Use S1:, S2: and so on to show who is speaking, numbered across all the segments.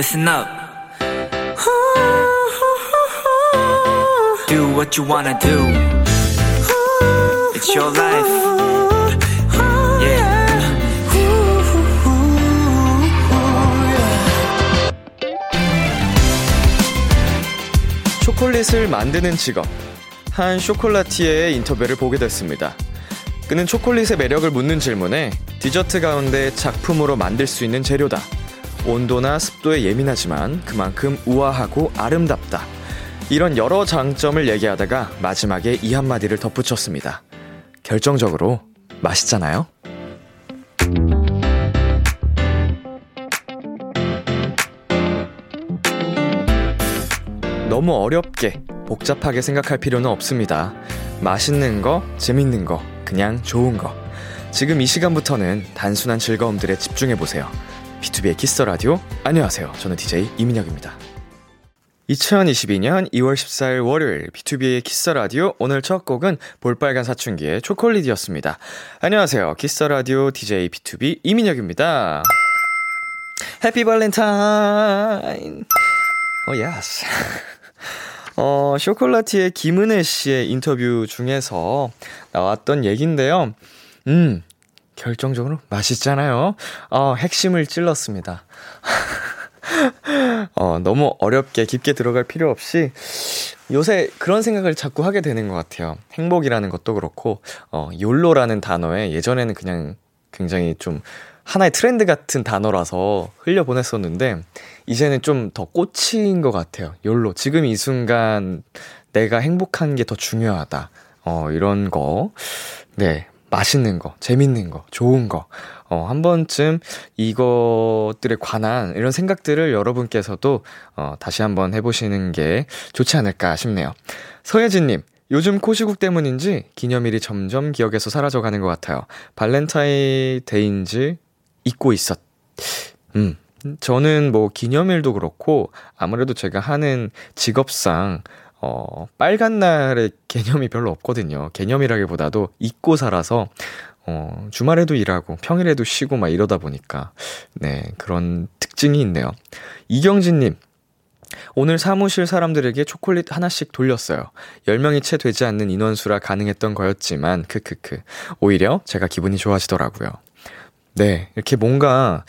S1: listen up. Do what you wanna do. It's your life. Yeah.
S2: 초콜릿을 만드는 직업. 한 쇼콜라티에의 인터뷰를 보게 됐습니다. 그는 초콜릿의 매력을 묻는 질문에 디저트 가운데 작품으로 만들 수 있는 재료다. 온도나 습도에 예민하지만 그만큼 우아하고 아름답다. 이런 여러 장점을 얘기하다가 마지막에 이 한마디를 덧붙였습니다. 결정적으로 맛있잖아요? 너무 어렵게 복잡하게 생각할 필요는 없습니다. 맛있는 거, 재밌는 거, 그냥 좋은 거. 지금 이 시간부터는 단순한 즐거움들에 집중해 보세요. 비투비의 키스 더 라디오. 안녕하세요. 저는 DJ 이민혁입니다. 2022년 2월 14일 월요일 비투비의 키스 더 라디오 오늘 첫 곡은 볼빨간 사춘기의 초콜릿이었습니다. 안녕하세요. 키스 라디오 DJ B2B 이민혁입니다. Happy Valentine. Oh yes. 어, 쇼콜라티에 김은혜 씨의 인터뷰 중에서 나왔던 얘기인데요. 음, 결정적으로 맛있잖아요. 어, 핵심을 찔렀습니다. 어, 너무 어렵게 깊게 들어갈 필요 없이 요새 그런 생각을 자꾸 하게 되는 것 같아요. 행복이라는 것도 그렇고, 어, 욜로라는 단어에 예전에는 그냥 굉장히 좀 하나의 트렌드 같은 단어라서 흘려보냈었는데, 이제는 좀 더 꽂힌 것 같아요. 욜로. 지금 이 순간 내가 행복한 게 더 중요하다. 어, 이런 거. 네. 맛있는 거, 재밌는 거, 좋은 거, 어, 한 번쯤 이것들에 관한 이런 생각들을 여러분께서도, 어, 다시 한번 해보시는 게 좋지 않을까 싶네요. 서예진님, 요즘 코시국 때문인지 기념일이 점점 기억에서 사라져가는 것 같아요. 발렌타인 데이인지 잊고 있었, 음. 저는 뭐 기념일도 그렇고 아무래도 제가 하는 직업상 어, 빨간 날의 개념이 별로 없거든요. 개념이라기보다도 잊고 살아서, 어, 주말에도 일하고 평일에도 쉬고 막 이러다 보니까, 네, 그런 특징이 있네요. 이경진님, 오늘 사무실 사람들에게 초콜릿 하나씩 돌렸어요. 10명이 채 되지 않는 인원수라 가능했던 거였지만, 크크크. 오히려 제가 기분이 좋아지더라고요. 네, 이렇게 뭔가,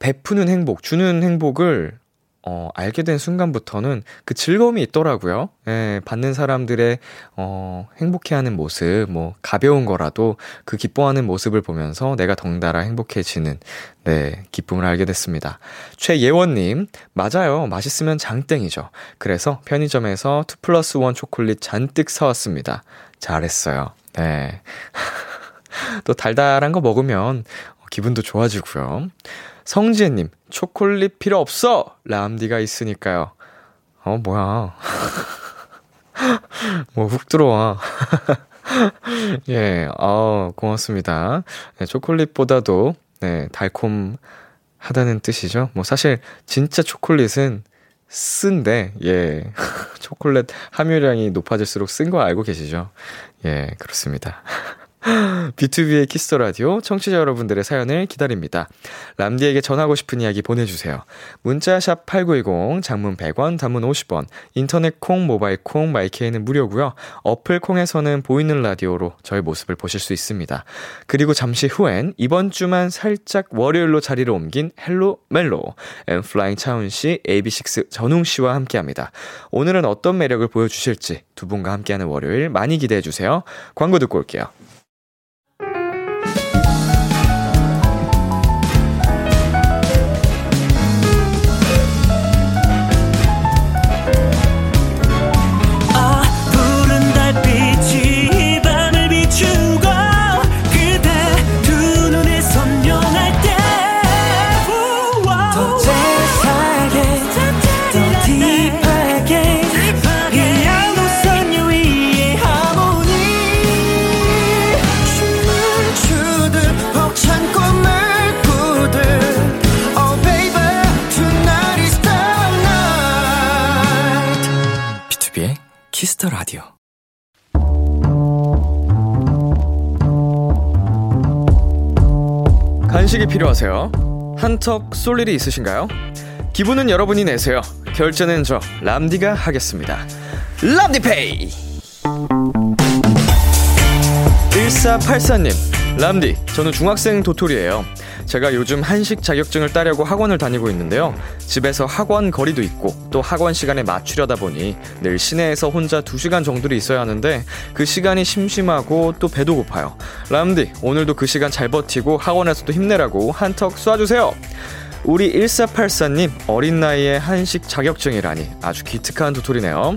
S2: 베푸는 행복, 주는 행복을 어, 알게 된 순간부터는 그 즐거움이 있더라고요. 예, 받는 사람들의, 어, 행복해하는 모습, 뭐, 가벼운 거라도 그 기뻐하는 모습을 보면서 내가 덩달아 행복해지는, 네, 기쁨을 알게 됐습니다. 최예원님, 맞아요. 맛있으면 장땡이죠. 그래서 편의점에서 2 플러스 1 초콜릿 잔뜩 사왔습니다. 잘했어요. 네. 또 달달한 거 먹으면 기분도 좋아지고요. 성지혜님, 초콜릿 필요 없어! 람디가 있으니까요. 어, 뭐야. 뭐, 훅 들어와. 예, 어, 고맙습니다. 네, 초콜릿보다도, 네, 달콤하다는 뜻이죠. 뭐, 사실, 진짜 초콜릿은 쓴데, 예. 초콜릿 함유량이 높아질수록 쓴 거 알고 계시죠? 예, 그렇습니다. 비투비의 키스 더 라디오 청취자 여러분들의 사연을 기다립니다. 람디에게 전하고 싶은 이야기 보내주세요. 문자 샵 8910, 장문 100원, 단문 50원, 인터넷 콩, 모바일 콩, 마이케이는 무료고요. 어플 콩에서는 보이는 라디오로 저의 모습을 보실 수 있습니다. 그리고 잠시 후엔 이번 주만 살짝 월요일로 자리를 옮긴 헬로 멜로, 엔플라잉 차훈 씨, AB6IX 전웅 씨와 함께합니다. 오늘은 어떤 매력을 보여주실지 두 분과 함께하는 월요일 많이 기대해 주세요. 광고 듣고 올게요. 키스 더 라디오. 간식이 필요하세요? 한턱 쏠 일이 있으신가요? 기분은 여러분이 내세요. 결제는 저 람디가 하겠습니다. 람디페이. 1484님, 람디, 저는 중학생 도토리예요. 제가 요즘 한식 자격증을 따려고 학원을 다니고 있는데요. 집에서 학원 거리도 있고 또 학원 시간에 맞추려다 보니 늘 시내에서 혼자 2시간 정도를 있어야 하는데 그 시간이 심심하고 또 배도 고파요. 람디, 오늘도 그 시간 잘 버티고 학원에서도 힘내라고 한턱 쏴주세요. 우리 1484님, 어린 나이에 한식 자격증이라니 아주 기특한 도토리네요.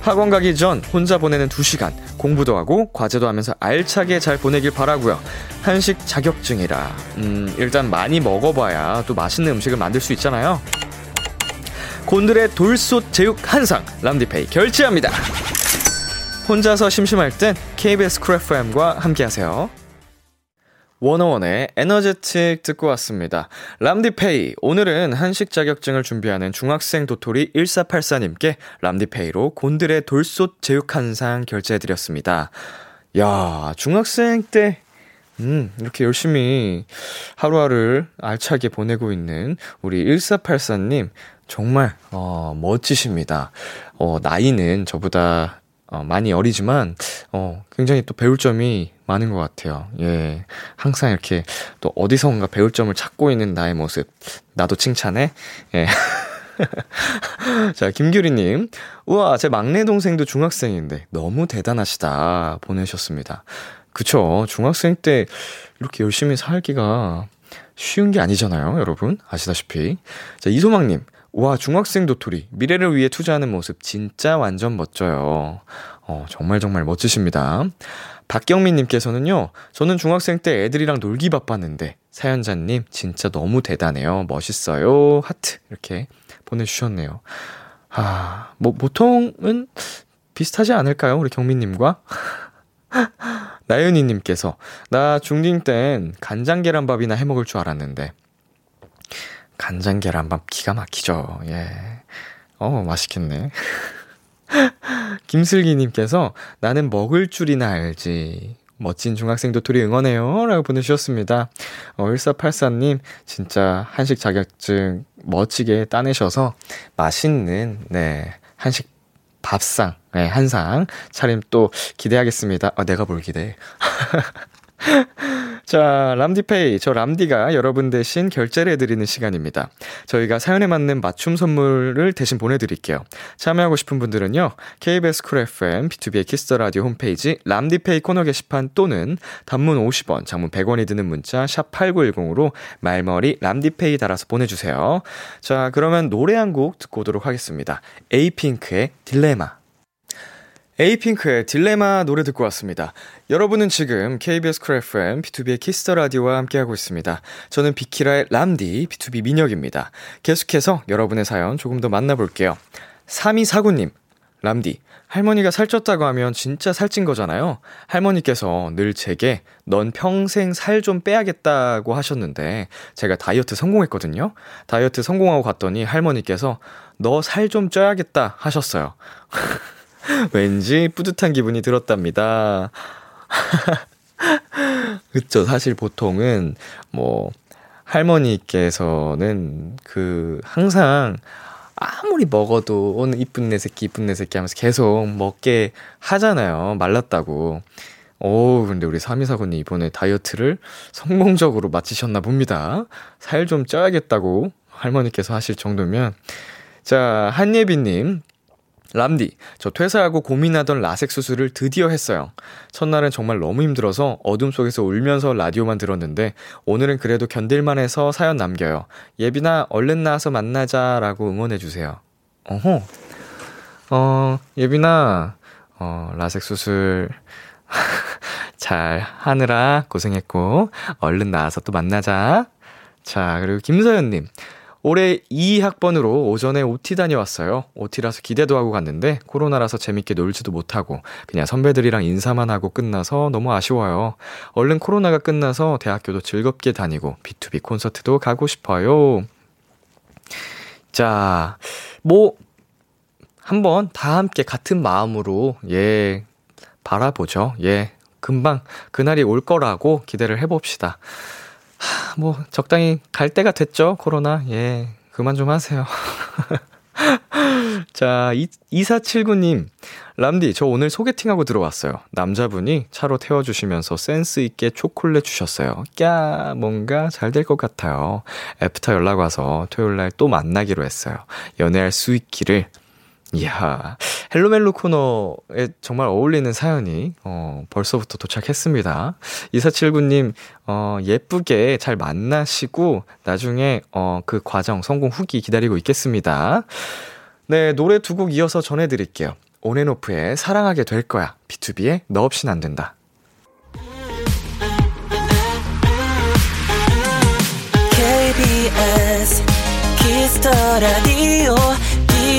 S2: 학원 가기 전 혼자 보내는 2시간, 공부도 하고 과제도 하면서 알차게 잘 보내길 바라고요. 한식 자격증이라, 음, 일단 많이 먹어봐야 또 맛있는 음식을 만들 수 있잖아요. 곤드레 돌솥 제육 한상, 람디페이 결제합니다. 혼자서 심심할 땐 KBS 쿨 FM과 함께하세요. 워너원의 에너제틱 듣고 왔습니다. 람디페이. 오늘은 한식 자격증을 준비하는 중학생 도토리 1484님께 람디페이로 곤드레 돌솥 제육 한 상 결제해드렸습니다. 야, 중학생 때, 음, 이렇게 열심히 하루하루를 알차게 보내고 있는 우리 1484님, 정말, 어, 멋지십니다. 어, 나이는 저보다 어, 많이 어리지만, 어, 굉장히 또 배울 점이 많은 것 같아요. 예. 항상 이렇게 또 어디선가 배울 점을 찾고 있는 나의 모습. 나도 칭찬해? 예. 자, 김규리님. 우와, 제 막내 동생도 중학생인데 너무 대단하시다. 보내셨습니다. 그쵸. 중학생 때 이렇게 열심히 살기가 쉬운 게 아니잖아요, 여러분. 아시다시피. 자, 이소망님. 와, 중학생 도토리. 미래를 위해 투자하는 모습 진짜 완전 멋져요. 어, 정말 정말 멋지십니다. 박경민님께서는요, 저는 중학생 때 애들이랑 놀기 바빴는데, 사연자님 진짜 너무 대단해요. 멋있어요. 하트. 이렇게 보내주셨네요. 아, 뭐, 보통은 비슷하지 않을까요? 우리 경민님과? 나연이님께서, 나 중딩 땐 간장 계란밥이나 해 먹을 줄 알았는데, 간장 계란밥 기가 막히죠. 예. 어, 맛있겠네. 김슬기님께서 나는 먹을 줄이나 알지. 멋진 중학생 도토리 응원해요. 라고 보내주셨습니다. 어, 1484님, 진짜 한식 자격증 멋지게 따내셔서 맛있는, 네, 한식 밥상, 네, 한상 차림 또 기대하겠습니다. 아, 내가 뭘 기대해. 자, 람디페이. 저 람디가 여러분 대신 결제를 해드리는 시간입니다. 저희가 사연에 맞는 맞춤 선물을 대신 보내드릴게요. 참여하고 싶은 분들은요, KBS 쿨 FM, 비투비의 키스 더 라디오 홈페이지 람디페이 코너 게시판 또는 단문 50원, 장문 100원이 드는 문자 샵8910으로 말머리 람디페이 달아서 보내주세요. 자, 그러면 노래 한 곡 듣고 오도록 하겠습니다. 에이핑크의 딜레마. 에이핑크의 딜레마 노래 듣고 왔습니다. 여러분은 지금 KBS 쿨 FM, 비투비의 키스 더 라디오와 함께하고 있습니다. 저는 비키라의 람디, B2B 민혁입니다. 계속해서 여러분의 사연 조금 더 만나볼게요. 3249님, 람디, 할머니가 살쪘다고 하면 진짜 살찐 거잖아요. 할머니께서 늘 제게 넌 평생 살 좀 빼야겠다고 하셨는데 제가 다이어트 성공했거든요. 다이어트 성공하고 갔더니 할머니께서 너 살 좀 쪄야겠다 하셨어요. 왠지 뿌듯한 기분이 들었답니다. 그쵸. 사실 보통은, 뭐, 할머니께서는 그, 항상, 아무리 먹어도 오늘 이쁜 내 새끼, 이쁜 내 새끼 하면서 계속 먹게 하잖아요. 말랐다고. 오, 근데 우리 3249님 이번에 다이어트를 성공적으로 마치셨나 봅니다. 살 좀 쪄야겠다고 할머니께서 하실 정도면. 자, 한예비님. 람디, 저 퇴사하고 고민하던 라섹 수술을 드디어 했어요. 첫날은 정말 너무 힘들어서 어둠 속에서 울면서 라디오만 들었는데 오늘은 그래도 견딜만 해서 사연 남겨요. 예빈아, 얼른 나와서 만나자라고 응원해주세요. 어허. 어, 예빈아, 어, 라섹 수술 잘 하느라 고생했고, 얼른 나와서 또 만나자. 자, 그리고 김서연님. 올해 2학번으로 오전에 OT 다녀왔어요. OT라서 기대도 하고 갔는데 코로나라서 재밌게 놀지도 못하고 그냥 선배들이랑 인사만 하고 끝나서 너무 아쉬워요. 얼른 코로나가 끝나서 대학교도 즐겁게 다니고 B2B 콘서트도 가고 싶어요. 자, 뭐 한번 다 함께 같은 마음으로 예 바라보죠. 예. 금방 그날이 올 거라고 기대를 해 봅시다. 뭐 적당히 갈 때가 됐죠 코로나 예 그만 좀 하세요. 자, 2479님. 람디, 저 오늘 소개팅하고 들어왔어요. 남자분이 차로 태워주시면서 센스있게 초콜릿 주셨어요. 꺄, 뭔가 잘 될 것 같아요. 애프터 연락 와서 토요일 날 또 만나기로 했어요. 연애할 수 있기를. 이야, 헬로멜로 코너에 정말 어울리는 사연이, 어, 벌써부터 도착했습니다. 2479님, 어, 예쁘게 잘 만나시고, 나중에, 어, 그 과정, 성공 후기 기다리고 있겠습니다. 네, 노래 두 곡 이어서 전해드릴게요. 온앤오프의 사랑하게 될 거야. B2B의 너 없인 안 된다.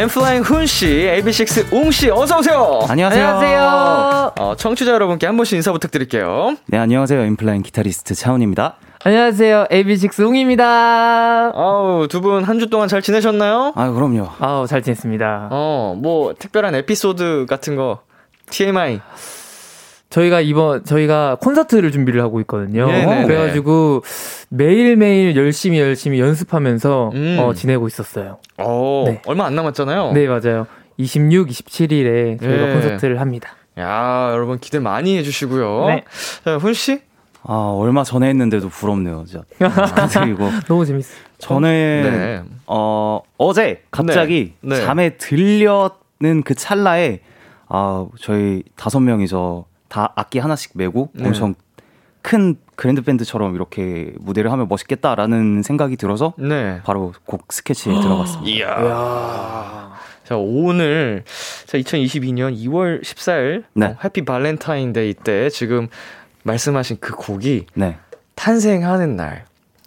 S2: 엠플라잉 훈씨, AB6 웅씨, 어서오세요!
S3: 안녕하세요.
S4: 안녕하세요.
S2: 어, 청취자 여러분께 한 번씩 인사 부탁드릴게요.
S3: 네 안녕하세요 인플라잉 기타리스트 차훈입니다.
S4: 안녕하세요. AB6 웅입니다.
S2: 아우, 두 분 한 주 동안 잘 지내셨나요?
S3: 아 그럼요.
S4: 아우 잘 지냈습니다.
S2: 어, 뭐, 특별한 에피소드 같은 거, TMI.
S4: 저희가 이번 저희가 콘서트를 준비를 하고 있거든요.
S2: 네네네.
S4: 그래가지고 매일 매일 열심히 열심히 연습하면서
S2: 음.
S4: 어, 지내고 있었어요.
S2: 어,
S4: 네.
S2: 얼마 안 남았잖아요.
S4: 네 맞아요. 26, 27일에 저희가
S2: 네.
S4: 콘서트를 합니다.
S2: 야, 여러분 기대 많이 해주시고요.
S4: 네.
S2: 자, 훈씨?
S3: 아 얼마 전에 했는데도 부럽네요. 진짜. 축하드리고
S4: 너무 재밌어요.
S3: 저는
S2: 네.
S3: 어 어제 갑자기
S2: 네. 네.
S3: 잠에 들려는 그 찰나에 아 저희 다섯 명이서 다 악기 하나씩 메고
S2: 네.
S3: 엄청 큰 그랜드 밴드처럼 이렇게 무대를 하면 멋있겠다라는 생각이 들어서
S2: 네.
S3: 바로 곡 스케치에 들어갔습니다.
S2: 이야. 자, 오늘, 자, 2022년 2월 14일,
S3: 네.
S2: 어, happy 발렌타인데이 때 지금 말씀하신 그 곡이
S3: 네.
S2: 탄생하는 날.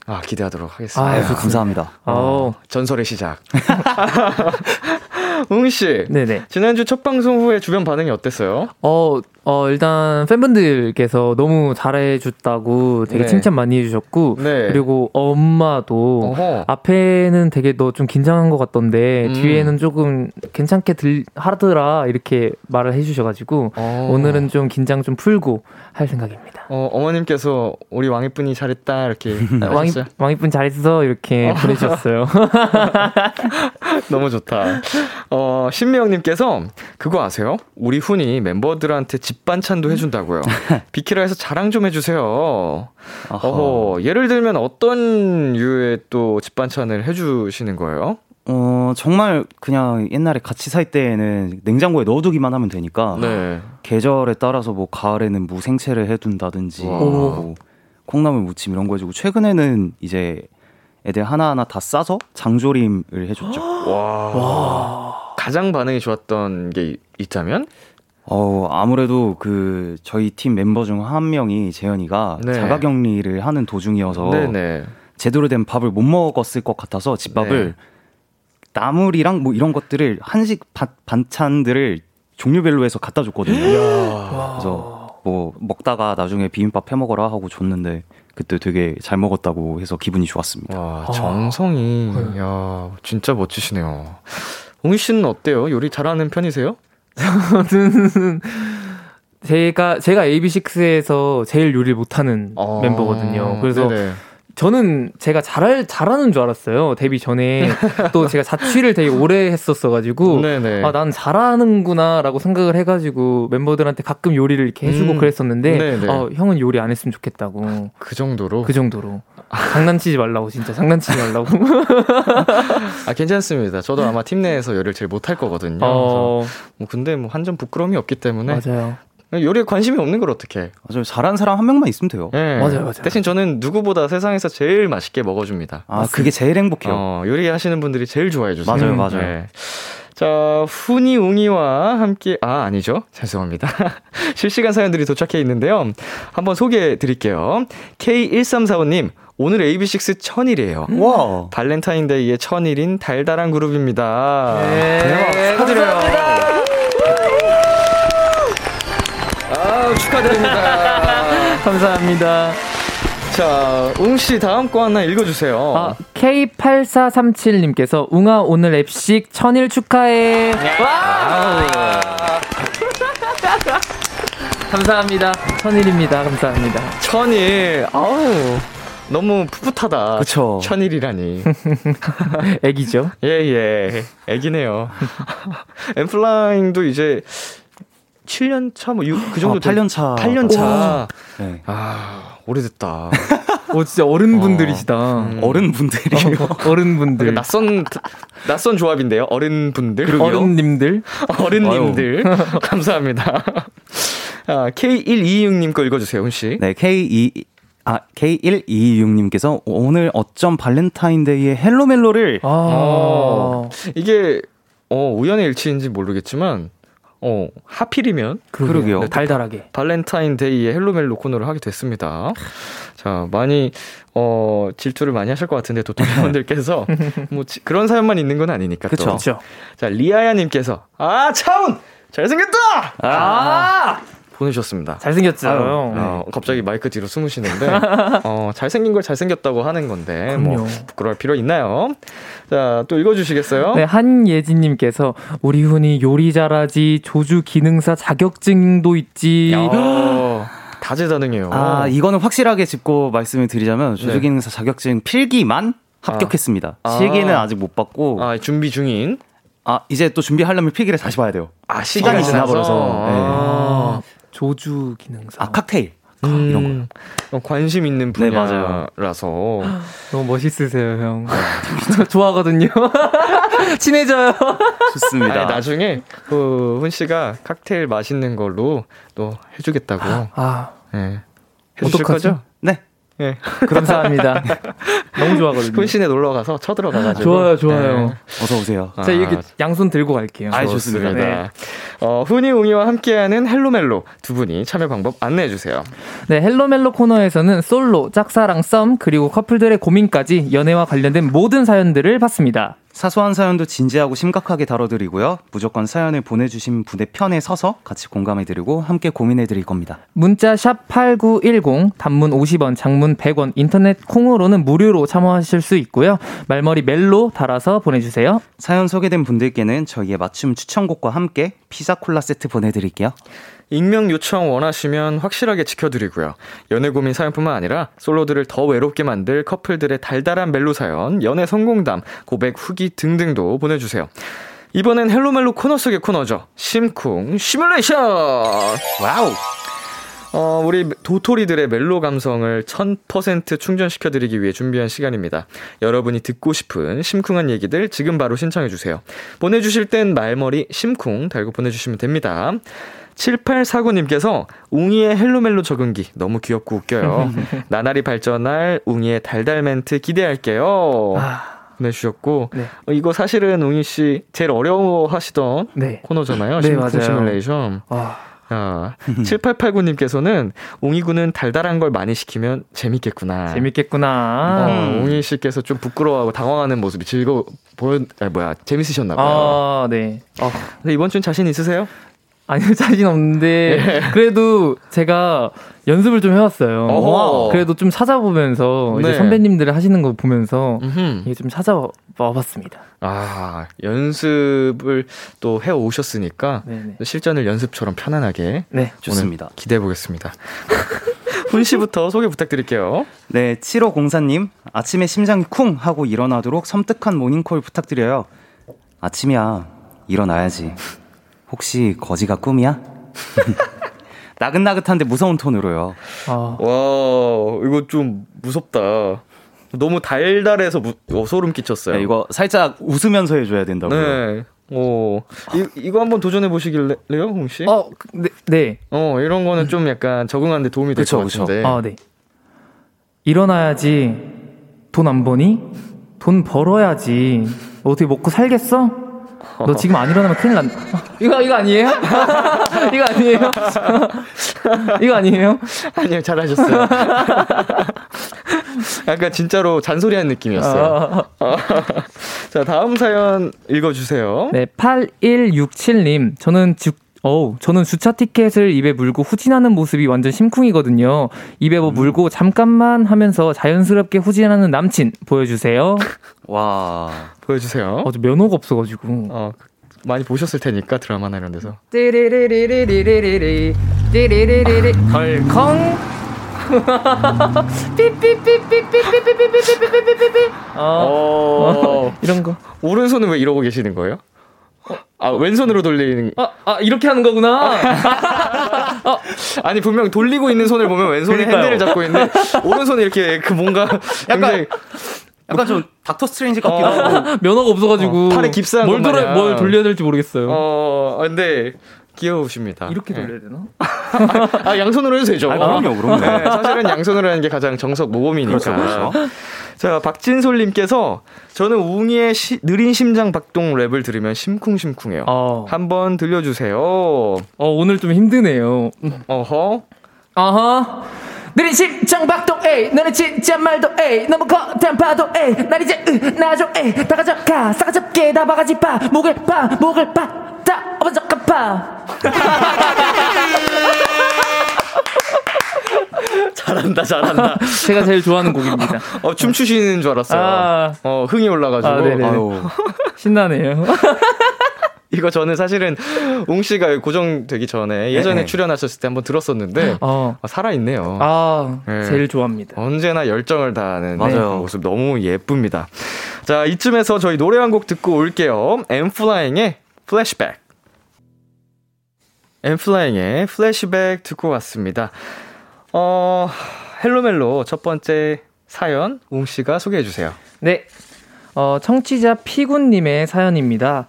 S2: 아, 기대하도록 하겠습니다.
S3: 아유, 감사합니다.
S4: 어,
S2: 전설의 시작. 웅씨.
S4: 네네.
S2: 지난주 첫 방송 후에 주변 반응이 어땠어요?
S4: 어, 어, 일단 팬분들께서 너무 잘해줬다고 되게
S2: 네.
S4: 칭찬 많이 해주셨고,
S2: 네.
S4: 그리고 엄마도
S2: 어허.
S4: 앞에는 되게 너 좀 긴장한 것 같던데,
S2: 음.
S4: 뒤에는 조금 괜찮게 들, 하더라, 이렇게 말을 해주셔가지고,
S2: 어.
S4: 오늘은 좀 긴장 좀 풀고 할 생각입니다.
S2: 어, 어머님께서 우리 왕이쁜이 잘했다, 이렇게.
S4: 왕이? 왕이쁜 잘했어, 이렇게 보내주셨어요.
S2: 너무 좋다. 어, 신미영님께서 그거 아세요? 우리 훈이 멤버들한테 집 반찬도 해준다고요. 비키라에서 자랑 좀 해주세요. 어허, 예를 들면 어떤 류의 또 집 반찬을 해주시는 거예요?
S3: 어, 정말 그냥 옛날에 같이 살 때에는 냉장고에 넣어두기만 하면 되니까
S2: 네.
S3: 계절에 따라서 뭐 가을에는 무생채를 해둔다든지
S2: 와.
S3: 뭐 콩나물 무침 이런 거 해주고 최근에는 이제 애들 하나하나 다 싸서 장조림을 해줬죠.
S2: 와. 가장 반응이 좋았던 게 있- 있다면?
S3: 어, 아무래도 그 저희 팀 멤버 중 한 명이 재현이가
S2: 네.
S3: 자가 격리를 하는 도중이어서
S2: 네네.
S3: 제대로 된 밥을 못 먹었을 것 같아서 집밥을
S2: 네.
S3: 나물이랑 뭐 이런 것들을 한식 바- 반찬들을 종류별로 해서 갖다 줬거든요. 그래서 뭐 먹다가 나중에 비빔밥 해 먹어라 하고 줬는데 그때 되게 잘 먹었다고 해서 기분이 좋았습니다.
S2: 와, 정성이, 야, 진짜 멋지시네요. 웅이 씨는 어때요? 요리 잘하는 편이세요?
S4: 저는 제가, 제가 AB6IX에서 제일 요리를 못하는
S2: 어,
S4: 멤버거든요. 그래서
S2: 네네.
S4: 저는 제가 잘 잘하는 줄 알았어요. 데뷔 전에 또 제가 자취를 되게 오래 했었어가지고
S2: 네네.
S4: 아난 잘하는구나라고 생각을 해가지고 멤버들한테 가끔 요리를 이렇게 해주고
S2: 음,
S4: 그랬었는데
S2: 네네.
S4: 어, 형은 요리 안 했으면 좋겠다고
S2: 그 정도로?
S4: 그 정도로 장난치지 말라고 진짜 장난치지 말라고
S2: 아, 괜찮습니다. 저도 아마 팀 내에서 요리를 제일 못할 거거든요.
S4: 어
S2: 뭐 근데 뭐 한 점 부끄러움이 없기 때문에
S4: 맞아요
S2: 요리에 관심이 없는 걸 어떻게?
S3: 맞아요. 잘하는 사람 한 명만 있으면 돼요.
S2: 예.
S4: 맞아요, 맞아요.
S2: 대신 저는 누구보다 세상에서 제일 맛있게 먹어줍니다.
S3: 아, 그게 제일 행복해요.
S2: 어, 요리하시는 분들이 제일 좋아해 주세요.
S3: 맞아요, 맞아요.
S2: 네. 자, 훈이 웅이와 함께, 아, 아니죠. 죄송합니다. 실시간 사연들이 도착해 있는데요. 한번 소개해 드릴게요. K1345님, 오늘 AB6 천일이에요.
S3: 와.
S2: 발렌타인데이의 천일인 달달한 그룹입니다.
S4: 네,
S2: 대박. 축하드려요. 아, 축하드립니다.
S4: 감사합니다.
S2: 자, 웅씨 다음 거 하나 읽어주세요.
S4: 아, K8437님께서 웅아 오늘 앱식 천일 축하해. 와! 감사합니다. 천일입니다. 감사합니다.
S2: 천일, 아우, 너무 풋풋하다.
S3: 그쵸.
S2: 천일이라니.
S4: 애기죠.
S2: 예, 예. 애기네요. 엠플라잉도 이제 7년 차, 뭐, 6, 그 정도.
S3: 아, 8년 차.
S2: 8년 차.
S3: 네.
S2: 아, 오래됐다.
S4: 오 진짜 어른분들이시다.
S2: 음.
S3: 어른분들이요.
S4: 어른분들.
S2: 되게 낯선, 낯선 조합인데요. 어른분들.
S4: 어른님들.
S2: 어른님들. 감사합니다. 아, K126님 거 읽어주세요, 훈씨.
S3: 네, K2, 아, K126님께서 오늘 어쩜 발렌타인데이의 헬로멜로를
S4: 아.
S2: 어. 이게, 어, 우연의 일치인지 모르겠지만, 어, 하필이면
S3: 그러게요.
S4: 네, 달달하게.
S2: 발렌타인데이의 헬로멜로 코너를 하게 됐습니다. 자, 많이, 어, 질투를 많이 하실 것 같은데, 도토리분들께서, 뭐, 지- 그런 사연만 있는 건 아니니까. 또.
S4: 그렇죠.
S2: 자, 리아야 님께서, 아, 차운! 잘생겼다!
S4: 아,
S2: 보내주셨습니다.
S4: 잘생겼죠.
S2: 어, 갑자기 마이크 뒤로 숨으시는데, 어, 잘생긴 걸 잘생겼다고 하는 건데, 뭐,
S4: 그럼요.
S2: 부끄러울 필요 있나요? 자, 또 읽어주시겠어요?
S4: 네, 한예진님께서 우리 훈이 요리 잘하지 조주 기능사 자격증도 있지.
S2: 어, 다재다능해요.
S3: 아, 이거는 확실하게 짚고 말씀을 드리자면
S2: 네.
S3: 조주 기능사 자격증 필기만 합격했습니다.
S2: 아.
S3: 실기는 아직 못 받고 아.
S2: 아, 준비 중인.
S3: 이제 또 준비하려면 필기를 다시 봐야 돼요.
S2: 아,
S3: 시간이 지나버려서.
S2: 아,
S4: 조주 기능사.
S3: 아 칵테일
S2: 음,
S3: 이런 거.
S2: 어, 관심 있는
S3: 네.
S2: 분야라서.
S4: 너무 멋있으세요, 형. 저 좋아하거든요. 친해져요.
S3: 좋습니다.
S2: 아니, 나중에 그 훈 씨가 칵테일 맛있는 걸로 또 해주겠다고.
S4: 아,
S2: 예. 해주실
S4: 어떡하죠?
S2: 거죠?
S3: 네.
S2: 예.
S4: 감사합니다. 너무 좋아하거든요.
S2: 훈씨네 놀러 가서 쳐들어가 가지고.
S4: 좋아요, 좋아요.
S3: 어서 오세요.
S2: 아,
S4: 제가 이렇게 양손 들고 갈게요.
S3: 아이, 좋습니다.
S4: 네.
S2: 어, 훈이 웅이와 함께하는 헬로멜로 두 분이 참여 방법 안내해 주세요.
S4: 네, 헬로멜로 코너에서는 솔로, 짝사랑, 썸, 그리고 커플들의 고민까지 연애와 관련된 모든 사연들을 받습니다.
S3: 사소한 사연도 진지하고 심각하게 다뤄드리고요. 무조건 사연을 보내주신 분의 편에 서서 같이 공감해드리고 함께 고민해드릴 겁니다.
S4: 문자 샵 8910, 단문 50원, 장문 100원, 인터넷 콩으로는 무료로 참여하실 수 있고요. 말머리 멜로 달아서 보내주세요.
S3: 사연 소개된 분들께는 저희의 맞춤 추천곡과 함께 피자 콜라 세트 보내드릴게요.
S2: 익명 요청 원하시면 확실하게 지켜드리고요. 연애 고민 사연뿐만 아니라 솔로들을 더 외롭게 만들 커플들의 달달한 멜로 사연, 연애 성공담, 고백 후기 등등도 보내주세요. 이번엔 헬로멜로 코너 속의 코너죠. 심쿵 시뮬레이션!
S3: Wow!
S2: 어, 우리 도토리들의 멜로 감성을 1000% 충전시켜드리기 위해 준비한 시간입니다. 여러분이 듣고 싶은 심쿵한 얘기들 지금 바로 신청해주세요. 보내주실 땐 말머리 심쿵 달고 보내주시면 됩니다. 7849님께서 웅이의 헬로멜로 적응기 너무 귀엽고 웃겨요. 나날이 발전할 웅이의 달달 멘트 기대할게요.
S4: 아,
S2: 보내주셨고
S4: 네.
S2: 어, 이거 사실은 웅이 씨 제일 어려워하시던
S4: 네.
S2: 코너잖아요.
S4: 네, 맞아요.
S2: 시뮬레이션.
S4: 아,
S2: 아, 7889님께서는 웅이군은 달달한 걸 많이 시키면 재밌겠구나.
S4: 재밌겠구나.
S2: 어, 웅이 씨께서 좀 부끄러워하고 당황하는 모습이 즐거워 보여, 아, 뭐야, 재밌으셨나 봐요.
S4: 아, 네. 어,
S2: 근데 이번 주는 자신 있으세요?
S4: 아니요, 자신 없는데, 그래도 제가 연습을 좀 해왔어요.
S2: 어허.
S4: 그래도 좀 찾아보면서, 이제
S2: 네.
S4: 선배님들 하시는 거 보면서,
S2: 음흠.
S4: 이게 좀 찾아와 봤습니다.
S2: 아, 연습을 또 해 오셨으니까
S4: 네네.
S2: 실전을 연습처럼 편안하게
S4: 네.
S3: 좋습니다.
S2: 기대해 보겠습니다. 훈 씨부터 소개 부탁드릴게요.
S3: 네, 7504님. 아침에 심장이 쿵 하고 일어나도록 섬뜩한 모닝콜 부탁드려요. 아침이야. 일어나야지. 혹시 거지가 꿈이야? 나긋나긋한데 무서운 톤으로요.
S4: 아,
S2: 와, 이거 좀 무섭다. 너무 달달해서 무, 어, 소름 끼쳤어요.
S3: 네, 이거 살짝 웃으면서 해줘야 된다고요.
S2: 네. 오, 이, 이거 한번 도전해 보시길래요, 홍 씨? 어,
S4: 어, 그- 네, 네.
S2: 이런 거는 좀 약간 적응하는데 도움이 될것
S3: 그쵸, 그쵸.
S2: 같은데.
S4: 아, 네. 일어나야지. 돈 안 버니? 돈 벌어야지. 어떻게 먹고 살겠어? 너 지금 안 일어나면 큰일 난. 이거 이거 아니에요? 이거 아니에요? 이거 아니에요?
S2: 아니요, 잘하셨어요. 약간 진짜로 잔소리한 느낌이었어요. 어. 자, 다음 사연 읽어주세요.
S4: 네, 8167님. 저는 주, 어우, 저는 주차 티켓을 입에 물고 후진하는 모습이 완전 심쿵이거든요. 입에 뭐 물고 잠깐만 하면서 자연스럽게 후진하는 남친 보여주세요.
S3: 와.
S2: 보여주세요.
S4: 어, 저 면허가 없어가지고.
S2: 어, 많이 보셨을 테니까 드라마나 이런 데서.
S4: 띠리리리리리리리 띠리리리리 덜컹 삐삐삐삐삐삐삐삐삐삐삐삐삐삐삐 어, 이런 거.
S2: 오른손은 왜 이러고 계시는 거예요? 아, 왼손으로 돌리는.
S4: 아, 아 이렇게 하는 거구나.
S2: 아니, 분명 돌리고 있는 손을 보면 왼손이
S3: 그러니까요.
S2: 핸들을 잡고 있는데, 오른손이 이렇게 그 뭔가. 굉장히
S3: 약간 좀 닥터 스트레인지 같기도 하고.
S4: 면허가 없어가지고
S2: 어, 팔에 깁스한
S4: 뭘,
S2: 것
S4: 돌아. 뭘 돌려야 될지 모르겠어요.
S2: 어, 근데 귀여우십니다.
S4: 이렇게
S2: 네.
S4: 돌려야 되나?
S2: 아, 양손으로 해도 되죠.
S3: 아, 그럼요, 그럼요.
S2: 네, 사실은 양손으로 하는 게 가장 정석 모범이니까.
S3: 그렇죠, 그렇죠.
S2: 자, 박진솔님께서 저는 웅이의 시- 느린 심장 박동 랩을 들으면 심쿵심쿵해요.
S4: 어.
S2: 한번 들려주세요.
S4: 어, 오늘 좀 힘드네요.
S2: 어허.
S4: 아하. 느린 심장 박동 에이 너는 진짜 말도 에이 너무 거대한 파도 에이 날 이제 으 나줘 에이 다 가져가 싸가지없게 다 바가지 파 목을 파 목을 파 다 어번쩍 파
S2: 잘한다, 잘한다.
S4: 제가 제일 좋아하는 곡입니다
S2: 어, 춤추시는 줄 알았어요.
S4: 아.
S2: 어, 흥이 올라가지고.
S4: 아, 네네네.
S2: 아유.
S4: 신나네요
S2: 이거 저는 사실은 웅 씨가 고정되기 전에 예전에
S3: 네.
S2: 출연하셨을 때 한번 들었었는데
S4: 어.
S2: 아, 살아있네요.
S4: 아
S2: 네.
S4: 제일 좋아합니다
S2: 언제나 열정을 다하는
S3: 맞아요.
S2: 모습 너무 예쁩니다. 자, 이쯤에서 저희 노래 한 곡 듣고 올게요. 엠플라잉의 플래시백. 엠플라잉의 플래시백 듣고 왔습니다. 어, 헬로멜로 첫 번째 사연 웅 씨가 소개해 주세요.
S4: 네. 어, 청취자 피군 님의 사연입니다.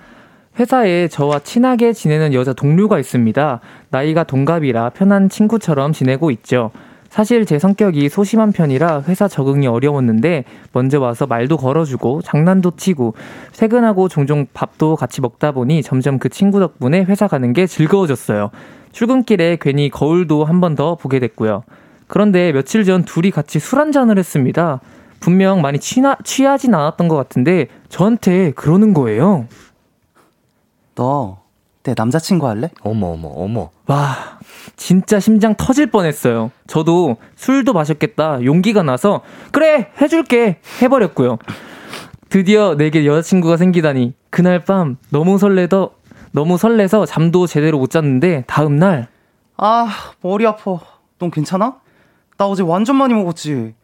S4: 회사에 저와 친하게 지내는 여자 동료가 있습니다. 나이가 동갑이라 편한 친구처럼 지내고 있죠. 사실 제 성격이 소심한 편이라 회사 적응이 어려웠는데 먼저 와서 말도 걸어주고 장난도 치고 퇴근하고 종종 밥도 같이 먹다 보니 점점 그 친구 덕분에 회사 가는 게 즐거워졌어요. 출근길에 괜히 거울도 한 번 더 보게 됐고요. 그런데 며칠 전 둘이 같이 술 한잔을 했습니다. 분명 많이 취나, 취하진 않았던 것 같은데 저한테 그러는 거예요.
S3: 너 내 남자친구 할래?
S2: 어머 어머 어머.
S4: 와, 진짜 심장 터질 뻔했어요. 저도 술도 마셨겠다 용기가 나서 그래 해줄게 해버렸고요. 드디어 내게 여자친구가 생기다니 그날 밤 너무 설레더 너무 설레서 잠도 제대로 못 잤는데 다음 날
S3: 아 머리 아파. 넌 괜찮아? 나 어제 완전 많이 먹었지.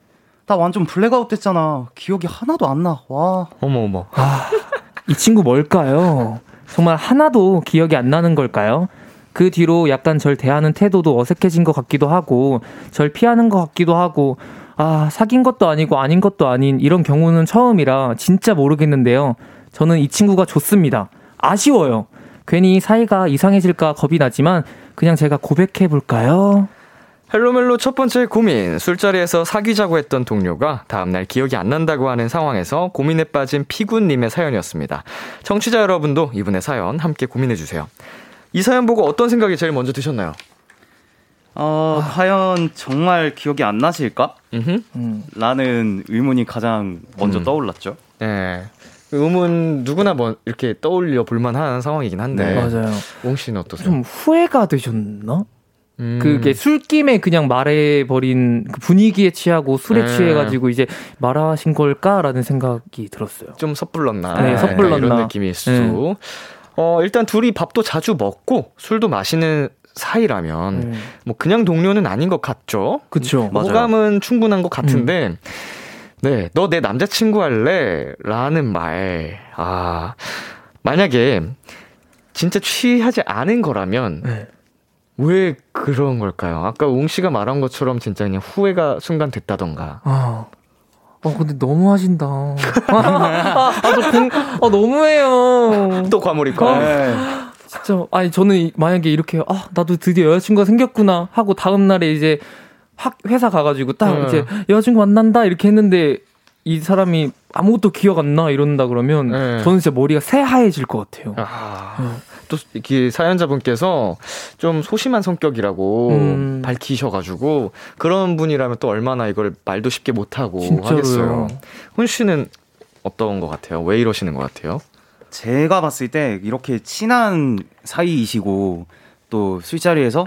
S3: 나 완전 블랙아웃 됐잖아. 기억이 하나도 안 나. 와.
S2: 어머 어머.
S4: 이 친구 뭘까요? 정말 하나도 기억이 안 나는 걸까요? 그 뒤로 약간 절 대하는 태도도 어색해진 것 같기도 하고, 절 피하는 것 같기도 하고, 아, 사귄 것도 아니고 아닌 것도 아닌 이런 경우는 처음이라 진짜 모르겠는데요. 저는 이 친구가 좋습니다. 아쉬워요. 괜히 사이가 이상해질까 겁이 나지만, 그냥 제가 고백해 볼까요?
S2: 헬로멜로 첫 번째 고민. 술자리에서 사귀자고 했던 동료가 다음날 기억이 안 난다고 하는 상황에서 고민에 빠진 피군님의 사연이었습니다. 청취자 여러분도 이분의 사연 함께 고민해주세요. 이 사연 보고 어떤 생각이 제일 먼저 드셨나요?
S3: 어, 과연 정말 기억이 안 나실까?
S2: 음흠.
S4: 음,
S3: 라는 의문이 가장 먼저
S2: 음.
S3: 떠올랐죠.
S2: 네. 의문 누구나 뭐 이렇게 떠올려 볼만한 상황이긴 한데.
S3: 네.
S4: 맞아요.
S2: 웅 씨는 어떠세요?
S4: 좀 후회가 되셨나?
S2: 음.
S4: 그게 술김에 그냥 말해버린 그 분위기에 취하고 술에
S2: 네.
S4: 취해가지고 이제 말하신 걸까라는 생각이 들었어요.
S2: 좀 섣불렀나.
S4: 네, 섣불렀나.
S2: 이런 느낌일 수도. 어, 일단 둘이 밥도 자주 먹고 술도 마시는 사이라면
S4: 네.
S2: 뭐 그냥 동료는 아닌 것 같죠?
S4: 그쵸.
S3: 맞아요.
S2: 호감은 충분한 것 같은데,
S4: 음.
S2: 네, 너 내 남자친구 할래? 라는 말, 아, 만약에 진짜 취하지 않은 거라면,
S4: 네.
S2: 왜 그런 걸까요? 아까 웅 씨가 말한 것처럼 진짜 그냥 후회가 순간 됐다던가.
S4: 아. 어, 근데 너무 하신다. 아, 아, 저 공, 아, 너무해요.
S2: 또 과몰입.
S4: 어.
S3: 네.
S4: 진짜, 아니, 저는 이- 만약에 이렇게, 아, 나도 드디어 여자친구가 생겼구나 하고 다음날에 이제 확 회사 가가지고 딱
S2: 음.
S4: 이제 여자친구 만난다 이렇게 했는데 이 사람이 아무것도 기억 안 나 이런다 그러면
S2: 네.
S4: 저는 진짜 머리가 새하얘질 것 같아요.
S2: 아, 또 이렇게 사연자분께서 좀 소심한 성격이라고
S4: 음.
S2: 밝히셔가지고 그런 분이라면 또 얼마나 이걸 말도 쉽게 못하고
S4: 진짜로요.
S2: 하겠어요. 훈 씨는 어떤 것 같아요? 왜 이러시는 것 같아요?
S3: 제가 봤을 때 이렇게 친한 사이이시고 또 술자리에서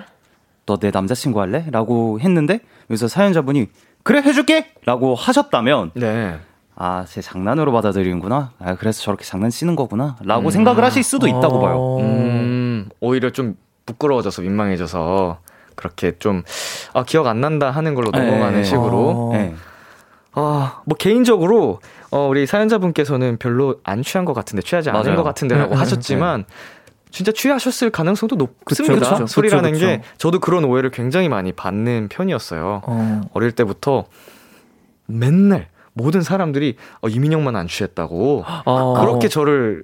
S3: 너 내 남자친구 할래? 라고 했는데 여기서 사연자분이 그래 해줄게! 라고 하셨다면
S2: 네.
S3: 아, 제 장난으로 받아들이는구나. 아, 그래서 저렇게 장난치는 거구나. 라고 생각을 하실 수도 있다고 봐요.
S4: 어.
S2: 음, 오히려 좀 부끄러워져서 민망해져서 그렇게 좀 아, 기억 안 난다 하는 걸로
S3: 네.
S2: 넘어가는 식으로.
S4: 어.
S3: 네.
S2: 아, 뭐 개인적으로 어, 우리 사연자분께서는 별로 안 취한 것 같은데 취하지 않은
S3: 맞아요.
S2: 것 같은데라고
S4: 네, 네,
S2: 하셨지만 진짜 취하셨을 가능성도 높습니다.
S4: 그쵸, 그쵸,
S2: 소리라는
S4: 그쵸,
S2: 게. 저도 그런 오해를 굉장히 많이 받는 편이었어요.
S4: 어.
S2: 어릴 때부터 맨날 모든 사람들이 어, 이민영만 안 취했다고
S4: 어.
S2: 그렇게 저를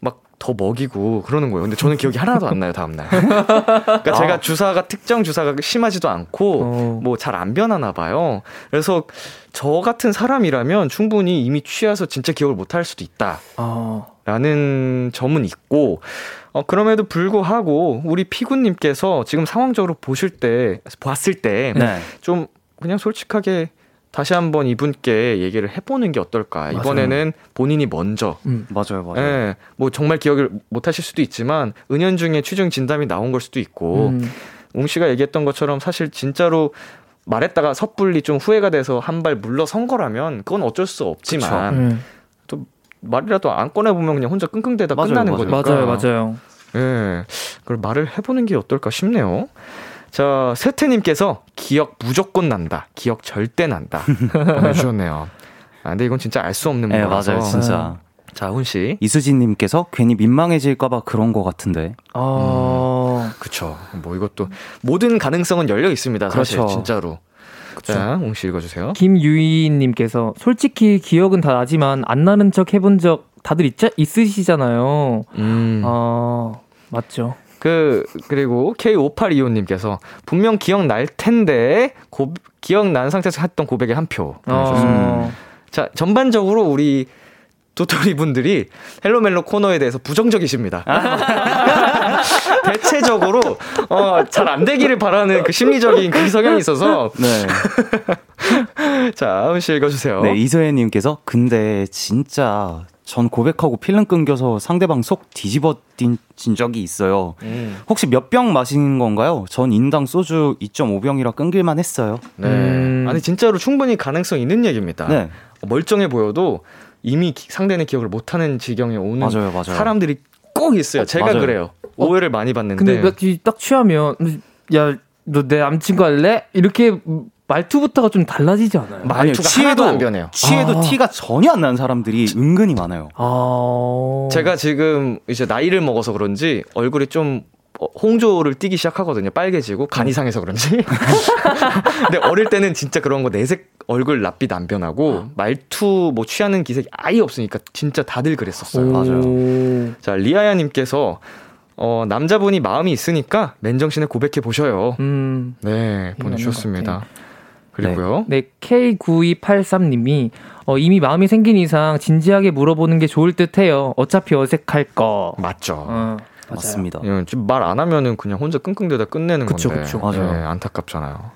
S2: 막 더 먹이고 그러는 거예요. 근데 저는 기억이 하나도 안 나요 다음 날. 그러니까 제가 주사가 특정 주사가 심하지도 않고
S4: 어.
S2: 뭐잘 안 변하나 봐요. 그래서 저 같은 사람이라면 충분히 이미 취해서 진짜 기억을 못 할 수도 있다.
S4: 어.
S2: 라는 점은 있고, 어, 그럼에도 불구하고, 우리 피구님께서 지금 상황적으로 보실 때, 봤을 때,
S3: 네.
S2: 좀 그냥 솔직하게 다시 한번 이분께 얘기를 해보는 게 어떨까.
S4: 맞아요.
S2: 이번에는 본인이 먼저.
S4: 음.
S3: 맞아요, 맞아요.
S2: 예, 뭐 정말 기억을 못 하실 수도 있지만, 은연중에 취중 진담이 나온 걸 수도 있고,
S4: 음.
S2: 웅 씨가 얘기했던 것처럼 사실 진짜로 말했다가 섣불리 좀 후회가 돼서 한 발 물러선 거라면, 그건 어쩔 수 없지만,
S4: 음.
S2: 말이라도 안 꺼내 보면 그냥 혼자 끙끙대다
S3: 맞아요,
S2: 끝나는
S3: 맞아요.
S2: 거니까.
S4: 맞아요, 맞아요.
S2: 예. 그걸 말을 해보는 게 어떨까 싶네요. 자, 세태님께서 기억 무조건 난다. 기억 절대 난다. 보내주셨네요. 아, 근데 이건 진짜 알 수 없는
S3: 네,
S2: 거라서.
S3: 맞아요, 진짜.
S2: 자, 훈 씨.
S3: 이수진님께서 괜히 민망해질까봐 그런 것 같은데.
S4: 아.
S2: 그쵸. 뭐 이것도 모든 가능성은 열려 있습니다. 사실
S3: 그렇죠.
S2: 진짜로. 자, 웅씨 읽어주세요.
S4: 김유희님께서 솔직히 기억은 다 나지만 안 나는 척 해본 적 다들 있, 있으시잖아요.
S2: 음.
S4: 아 맞죠.
S2: 그 그리고 K5825님께서 분명 기억 날 텐데 고, 기억 난 상태에서 했던 고백에 한 표.
S4: 어,
S2: 자, 전반적으로 우리 도토리 분들이 헬로멜로 코너에 대해서 부정적이십니다. 대체적으로 어, 잘 안 되기를 바라는 그 심리적인 그 성향이 있어서
S3: 네.
S2: 자, 하은 씨 읽어주세요.
S3: 네, 이서혜님께서 근데 진짜 전 고백하고 필름 끊겨서 상대방 속 뒤집어 진 적이 있어요.
S2: 음,
S3: 혹시 몇 병 마신 건가요? 전 인당 소주 2.5병이라 끊길만 했어요.
S2: 네.
S4: 음.
S2: 아니 진짜로 충분히 가능성 있는 얘기입니다.
S3: 네.
S2: 멀쩡해 보여도 이미 기- 상대는 기억을 못하는 지경에 오는
S3: 맞아요, 맞아요.
S2: 사람들이 꼭 있어요.
S3: 어,
S2: 제가
S3: 맞아요.
S2: 그래요. 오해를 많이 받는데.
S4: 근데 딱, 취하면 야 너 내 남친구 할래? 이렇게 말투부터가 좀 달라지지 않아요?
S2: 말투가 하나도 안 변해요.
S3: 취해도
S4: 아.
S3: 티가 전혀 안 나는 사람들이 은근히 많아요.
S4: 아
S2: 제가 지금 이제 나이를 먹어서 그런지 얼굴이 좀 어, 홍조를 띠기 시작하거든요. 빨개지고 간 이 상해서 그런지. 근데 어릴 때는 진짜 그런 거 내색 얼굴 낯빛 안 변하고 말투 뭐 취하는 기색이 아예 없으니까 진짜 다들 그랬었어요.
S4: 오.
S2: 자 리아야님께서 어, 남자분이 마음이 있으니까 맨정신에 고백해 보셔요.
S4: 음.
S2: 네 보내주셨습니다. 그리고요.
S4: 네, K9283님이 어, 이미 마음이 생긴 이상 진지하게 물어보는 게 좋을 듯 해요. 어차피 어색할 거.
S2: 맞죠.
S4: 어, 맞아요.
S3: 맞습니다.
S2: 말안 하면은 그냥 혼자 끙끙대다 끝내는
S4: 그쵸,
S2: 건데.
S4: 그쵸.
S3: 맞아요.
S2: 네, 안타깝잖아요.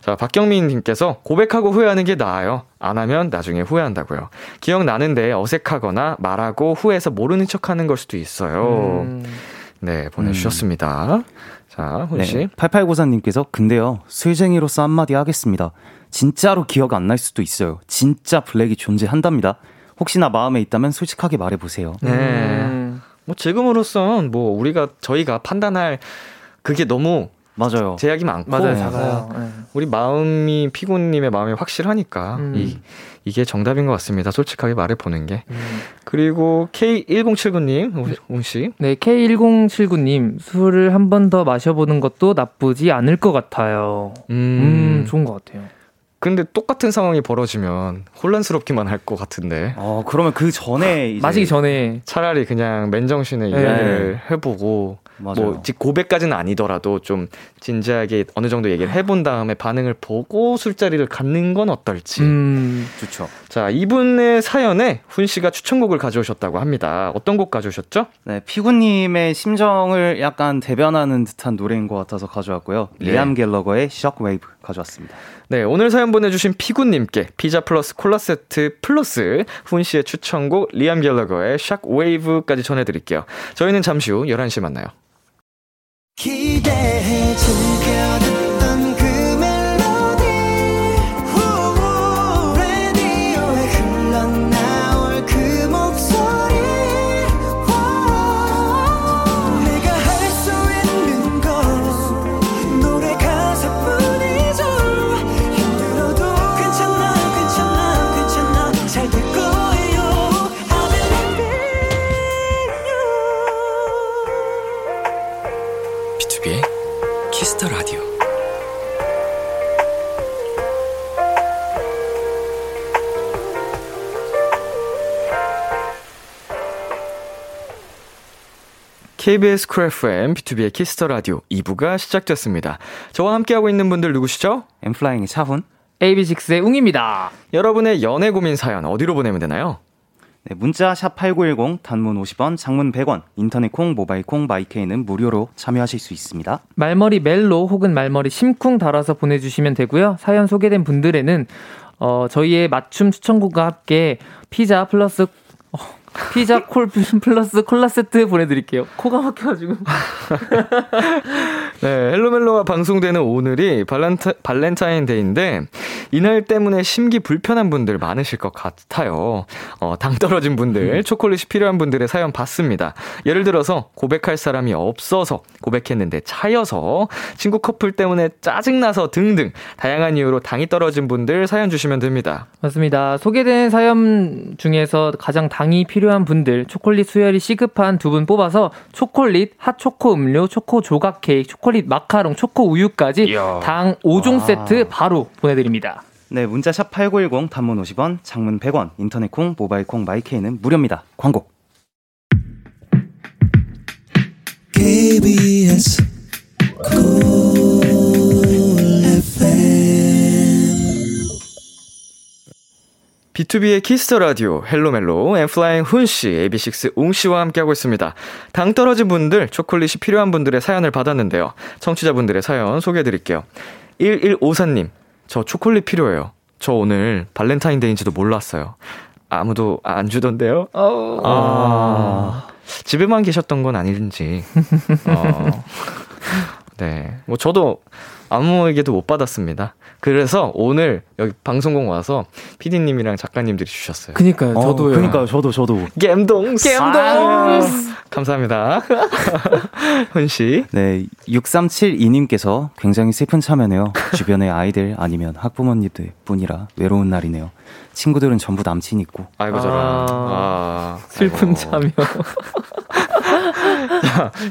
S2: 자, 박경민 님께서 고백하고 후회하는 게 나아요. 안 하면 나중에 후회한다고요. 기억나는데 어색하거나 말하고 후회해서 모르는 척 하는 걸 수도 있어요.
S4: 음.
S2: 네, 보내주셨습니다. 자, 훈씨.
S3: 네, 8894님께서 근데요 술쟁이로서 한마디 하겠습니다. 진짜로 기억 안 날 수도 있어요. 진짜 블랙이 존재한답니다. 혹시나 마음에 있다면 솔직하게 말해보세요.
S2: 네.
S4: 음.
S2: 뭐 지금으로선 뭐 우리가 저희가 판단할 그게 너무
S3: 맞아요.
S2: 제약이 많고
S4: 맞아요, 작아요. 네.
S2: 우리 마음이 피고님의 마음이 확실하니까
S4: 음.
S2: 이, 이게 정답인 것 같습니다. 솔직하게 말해 보는 게.
S4: 음.
S2: 그리고 K1079님, 웅 씨.
S4: 네, K1079님, 술을 한 번 더 마셔보는 것도 나쁘지 않을 것 같아요.
S2: 음,
S4: 음, 좋은 것 같아요.
S2: 근데 똑같은 상황이 벌어지면 혼란스럽기만 할 것 같은데.
S3: 어 그러면 그 전에 이제
S4: 마시기 전에.
S2: 차라리 그냥 맨정신에
S4: 네.
S2: 이야기를 해보고
S3: 맞아요.
S2: 뭐 고백까지는 아니더라도 좀 진지하게 어느 정도 얘기를 해본 다음에 반응을 보고 술자리를 갖는 건 어떨지.
S4: 음,
S3: 좋죠.
S2: 자, 이분의 사연에 훈 씨가 추천곡을 가져오셨다고 합니다. 어떤 곡 가져오셨죠?
S3: 네, 피구님의 심정을 약간 대변하는 듯한 노래인 것 같아서 가져왔고요.
S2: 네.
S3: 리암 갤러거의 Shockwave 가져왔습니다.
S2: 네, 오늘 사연 보내주신 피구님께 피자 플러스 콜라 세트 플러스 훈 씨의 추천곡 리암 갤러거의 Shockwave까지 전해드릴게요. 저희는 잠시 후 11시에 만나요.
S1: 기대해
S2: KBS Cool FM, BTOB의 키스 더 라디오 2부가 시작됐습니다. 저와 함께하고 있는 분들 누구시죠?
S3: 엠플라잉의 차훈.
S4: AB6IX의 웅입니다.
S2: 여러분의 연애 고민 사연 어디로 보내면 되나요?
S3: 네, 문자 샵 8910 단문 50원, 장문 100원, 인터넷 콩, 모바일 콩, 마이케이는 무료로 참여하실 수 있습니다.
S4: 말머리 멜로 혹은 말머리 심쿵 달아서 보내 주시면 되고요. 사연 소개된 분들에는 어, 저희의 맞춤 추천곡과 함께 피자 플러스 어, 피자 콜 플러스 콜라 세트 보내드릴게요. 코가 막혀가지고.
S2: 네, 헬로멜로가 방송되는 오늘이 발렌타, 발렌타인데이인데 이날 때문에 심기 불편한 분들 많으실 것 같아요. 어, 당 떨어진 분들, 초콜릿이 필요한 분들의 사연 받습니다. 예를 들어서 고백할 사람이 없어서 고백했는데 차여서 친구 커플 때문에 짜증나서 등등 다양한 이유로 당이 떨어진 분들 사연 주시면 됩니다.
S4: 맞습니다. 소개된 사연 중에서 가장 당이 필요한 분들, 초콜릿 수혈이 시급한 두 분 뽑아서 초콜릿, 핫초코 음료, 초코 조각 케이크, 초콜릿 마카롱, 초코 우유까지 당 5종 세트 바로 보내드립니다.
S3: 네, 문자 샵 8910 단문 50원, 장문 100원, 인터넷 콩, 모바일 콩, 마이케이는 무료입니다. 광고.
S1: KBS
S2: BTOB의 키스 더 라디오 헬로멜로 엔플라잉 훈씨, AB6IX 웅씨와 함께하고 있습니다. 당 떨어진 분들, 초콜릿이 필요한 분들의 사연을 받았는데요. 청취자분들의 사연 소개해드릴게요. 1154님, 저 초콜릿 필요해요. 저 오늘 발렌타인데이인지도 몰랐어요. 아무도 안 주던데요? 아, 집에만 계셨던 건 아닌지. 어, 네. 뭐 저도 아무에게도 못 받았습니다. 그래서 오늘 여기 방송국 와서 PD님이랑 작가님들이 주셨어요.
S4: 그니까요, 저도요.
S3: 그러니까 저도 저도.
S2: 겜동스.
S4: 겜동스.
S2: 감사합니다. 훈 씨.
S3: 네, 6372님께서 굉장히 슬픈 참여네요. 주변의 아이들 아니면 학부모님들 뿐이라 외로운 날이네요. 친구들은 전부 남친 있고.
S2: 아이고, 저런.
S4: 아,
S2: 아,
S4: 슬픈
S2: 아이고.
S4: 참여.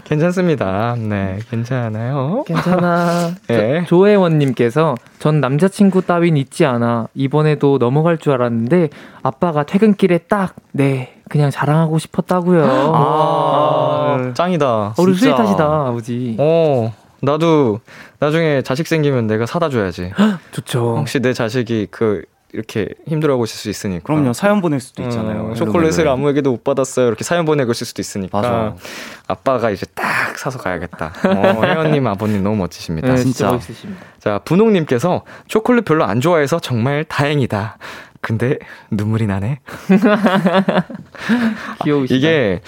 S2: 괜찮습니다. 네, 괜찮아요.
S4: 괜찮아.
S2: 예.
S4: 조- 조혜원님께서 전 남자친구 따윈 있지 않아. 이번에도 넘어갈 줄 알았는데 아빠가 퇴근길에 딱, 네, 그냥 자랑하고 싶었다고요.
S2: 아, 짱이다.
S4: 우리. 스윗하시다, 아버지.
S2: 어, 나도 나중에 자식 생기면 내가 사다 줘야지.
S4: 좋죠.
S2: 혹시 내 자식이 그 이렇게 힘들어하고 있을 수 있으니까.
S3: 그럼요, 사연 보낼 수도 있잖아요.
S2: 어, 초콜릿을. 아무에게도 못 받았어요. 이렇게 사연 보내고 있을 수도 있으니까.
S3: 맞아.
S2: 아빠가 이제 딱 사서 가야겠다. 어, 혜연님, 아버님 너무 멋지십니다.
S4: 네,
S3: 진짜.
S4: 진짜 멋있으십니다.
S2: 자, 분홍님께서 초콜릿 별로 안 좋아해서 정말 다행이다. 근데 눈물이 나네.
S4: 귀여우시다.
S2: 이게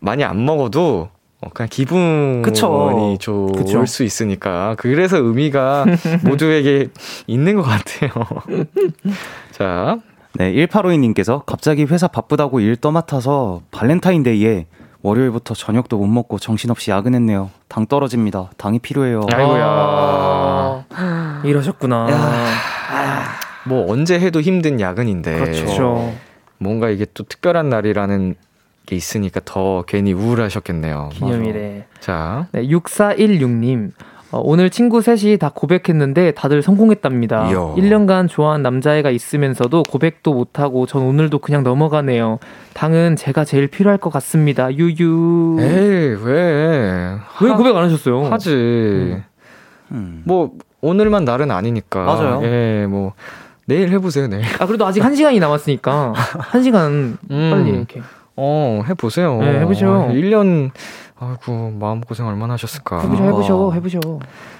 S2: 많이 안 먹어도 어, 그냥 기분이
S3: 그쵸.
S2: 좋을
S3: 그쵸.
S2: 수 있으니까 그래서 의미가 모두에게 있는 것 같아요. 자,
S3: 네, 1852님께서 갑자기 회사 바쁘다고 일 떠맡아서 발렌타인데이에 월요일부터 저녁도 못 먹고 정신없이 야근했네요. 당 떨어집니다. 당이 필요해요.
S2: 아이고야.
S4: 아, 이러셨구나.
S2: 뭐 언제 해도 힘든 야근인데
S4: 그렇죠.
S2: 뭔가 이게 또 특별한 날이라는 게 있으니까 더 괜히 우울하셨겠네요.
S4: 기념일에.
S2: 자,
S4: 네, 6416님. 어, 오늘 친구 셋이 다 고백했는데 다들 성공했답니다.
S2: 이야.
S4: 1년간 좋아한 남자애가 있으면서도 고백도 못하고 전 오늘도 그냥 넘어가네요. 당은 제가 제일 필요할 것 같습니다. 유유.
S2: 에이 왜?
S4: 왜 고백 안 하셨어요?
S2: 하지.
S3: 음.
S2: 뭐 오늘만 날은 아니니까.
S3: 맞아요.
S2: 예, 뭐 내일 해보세요 내일.
S4: 아 그래도 아직 한 시간이 남았으니까 한 시간
S2: 음.
S4: 빨리 이렇게.
S2: 어 해보세요.
S4: 네, 해보죠.
S2: 1년 아이고 마음 고생 얼마나 하셨을까.
S4: 해보셔 해보셔 해보셔.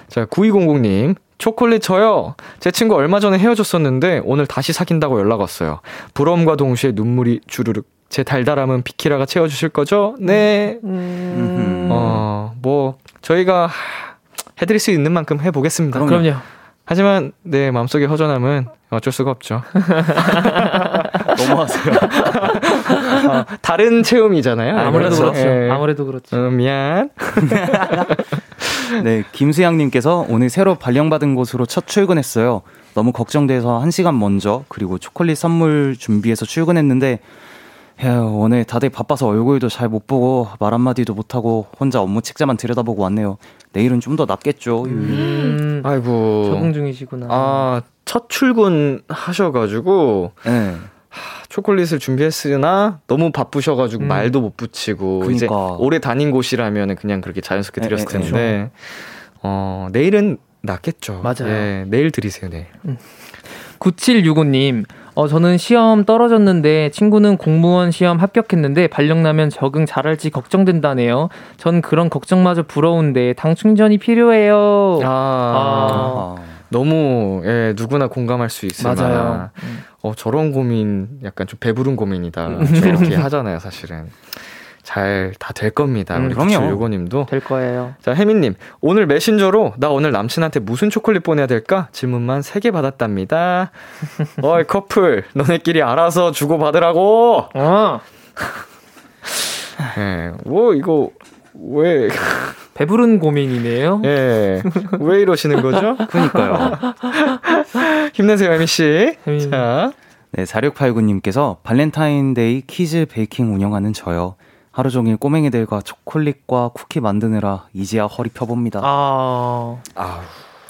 S2: 자 9200님 초콜릿 저요. 제 친구 얼마 전에 헤어졌었는데 오늘 다시 사귄다고 연락 왔어요. 부러움과 동시에 눈물이 주르륵. 제 달달함은 비키라가 채워주실 거죠? 네.
S3: 음.
S2: 어, 뭐, 저희가 해드릴 수 있는 만큼 해보겠습니다.
S3: 그럼요.
S4: 그럼요.
S2: 하지만, 네, 마음속의 허전함은 어쩔 수가 없죠.
S3: 너무하세요.
S2: 어, 다른 체험이잖아요.
S4: 아무래도
S2: 그렇죠?
S4: 그렇죠.
S2: 예.
S4: 아무래도 그렇죠.
S2: 어, 미안.
S3: 네, 김수양님께서 오늘 새로 발령받은 곳으로 첫 출근했어요. 너무 걱정돼서 한 시간 먼저 그리고 초콜릿 선물 준비해서 출근했는데 에휴, 오늘 다들 바빠서 얼굴도 잘 못 보고 말 한마디도 못하고 혼자 업무 책자만 들여다보고 왔네요. 내일은 좀 더 낫겠죠.
S4: 음,
S2: 아이고.
S4: 적응 중이시구나.
S2: 아, 첫 출근 하셔가지고,
S3: 네.
S2: 초콜릿을 준비했으나 너무 바쁘셔가지고
S4: 음.
S2: 말도 못 붙이고 이제
S3: 그러니까.
S2: 오래 다닌 곳이라면 그냥 그렇게 자연스럽게
S3: 네,
S2: 드렸을. 텐데 어 내일은 낫겠죠.
S4: 맞아요.
S2: 예, 내일 드리세요 내일.
S4: 9765님, 어, 저는 시험 떨어졌는데 친구는 공무원 시험 합격했는데 발령나면 적응 잘할지 걱정된다네요. 전 그런 걱정마저 부러운데 당 충전이 필요해요.
S2: 아,
S3: 아,
S2: 너무 예 누구나 공감할 수 있을 만한
S4: 맞아요.
S2: 어 저런 고민 약간 좀 배부른 고민이다
S4: 음.
S2: 이렇게 하잖아요 사실은 잘 다 될 겁니다.
S4: 음,
S2: 우리
S3: 그럼요.
S2: 요거님도
S4: 될 거예요.
S2: 자, 혜민 님, 오늘 메신저로 나 오늘 남친한테 무슨 초콜릿 보내야 될까? 질문만 3개 받았답니다. 어이, 커플, 너네끼리 알아서 주고 받으라고!
S4: 어,
S2: 예, 뭐, 이거, 왜,
S4: 배부른 고민이네요.
S2: 예, 왜 이러시는 거죠?
S3: 그러니까요.
S2: 힘내세요, 혜민씨.
S4: 혜민.
S2: 자,
S3: 네, 4689님께서 발렌타인데이 kids baking 운영하는 저요. 하루 종일 꼬맹이들과 초콜릿과 쿠키 만드느라 이제야 허리 펴봅니다.
S4: 아,
S2: 아우,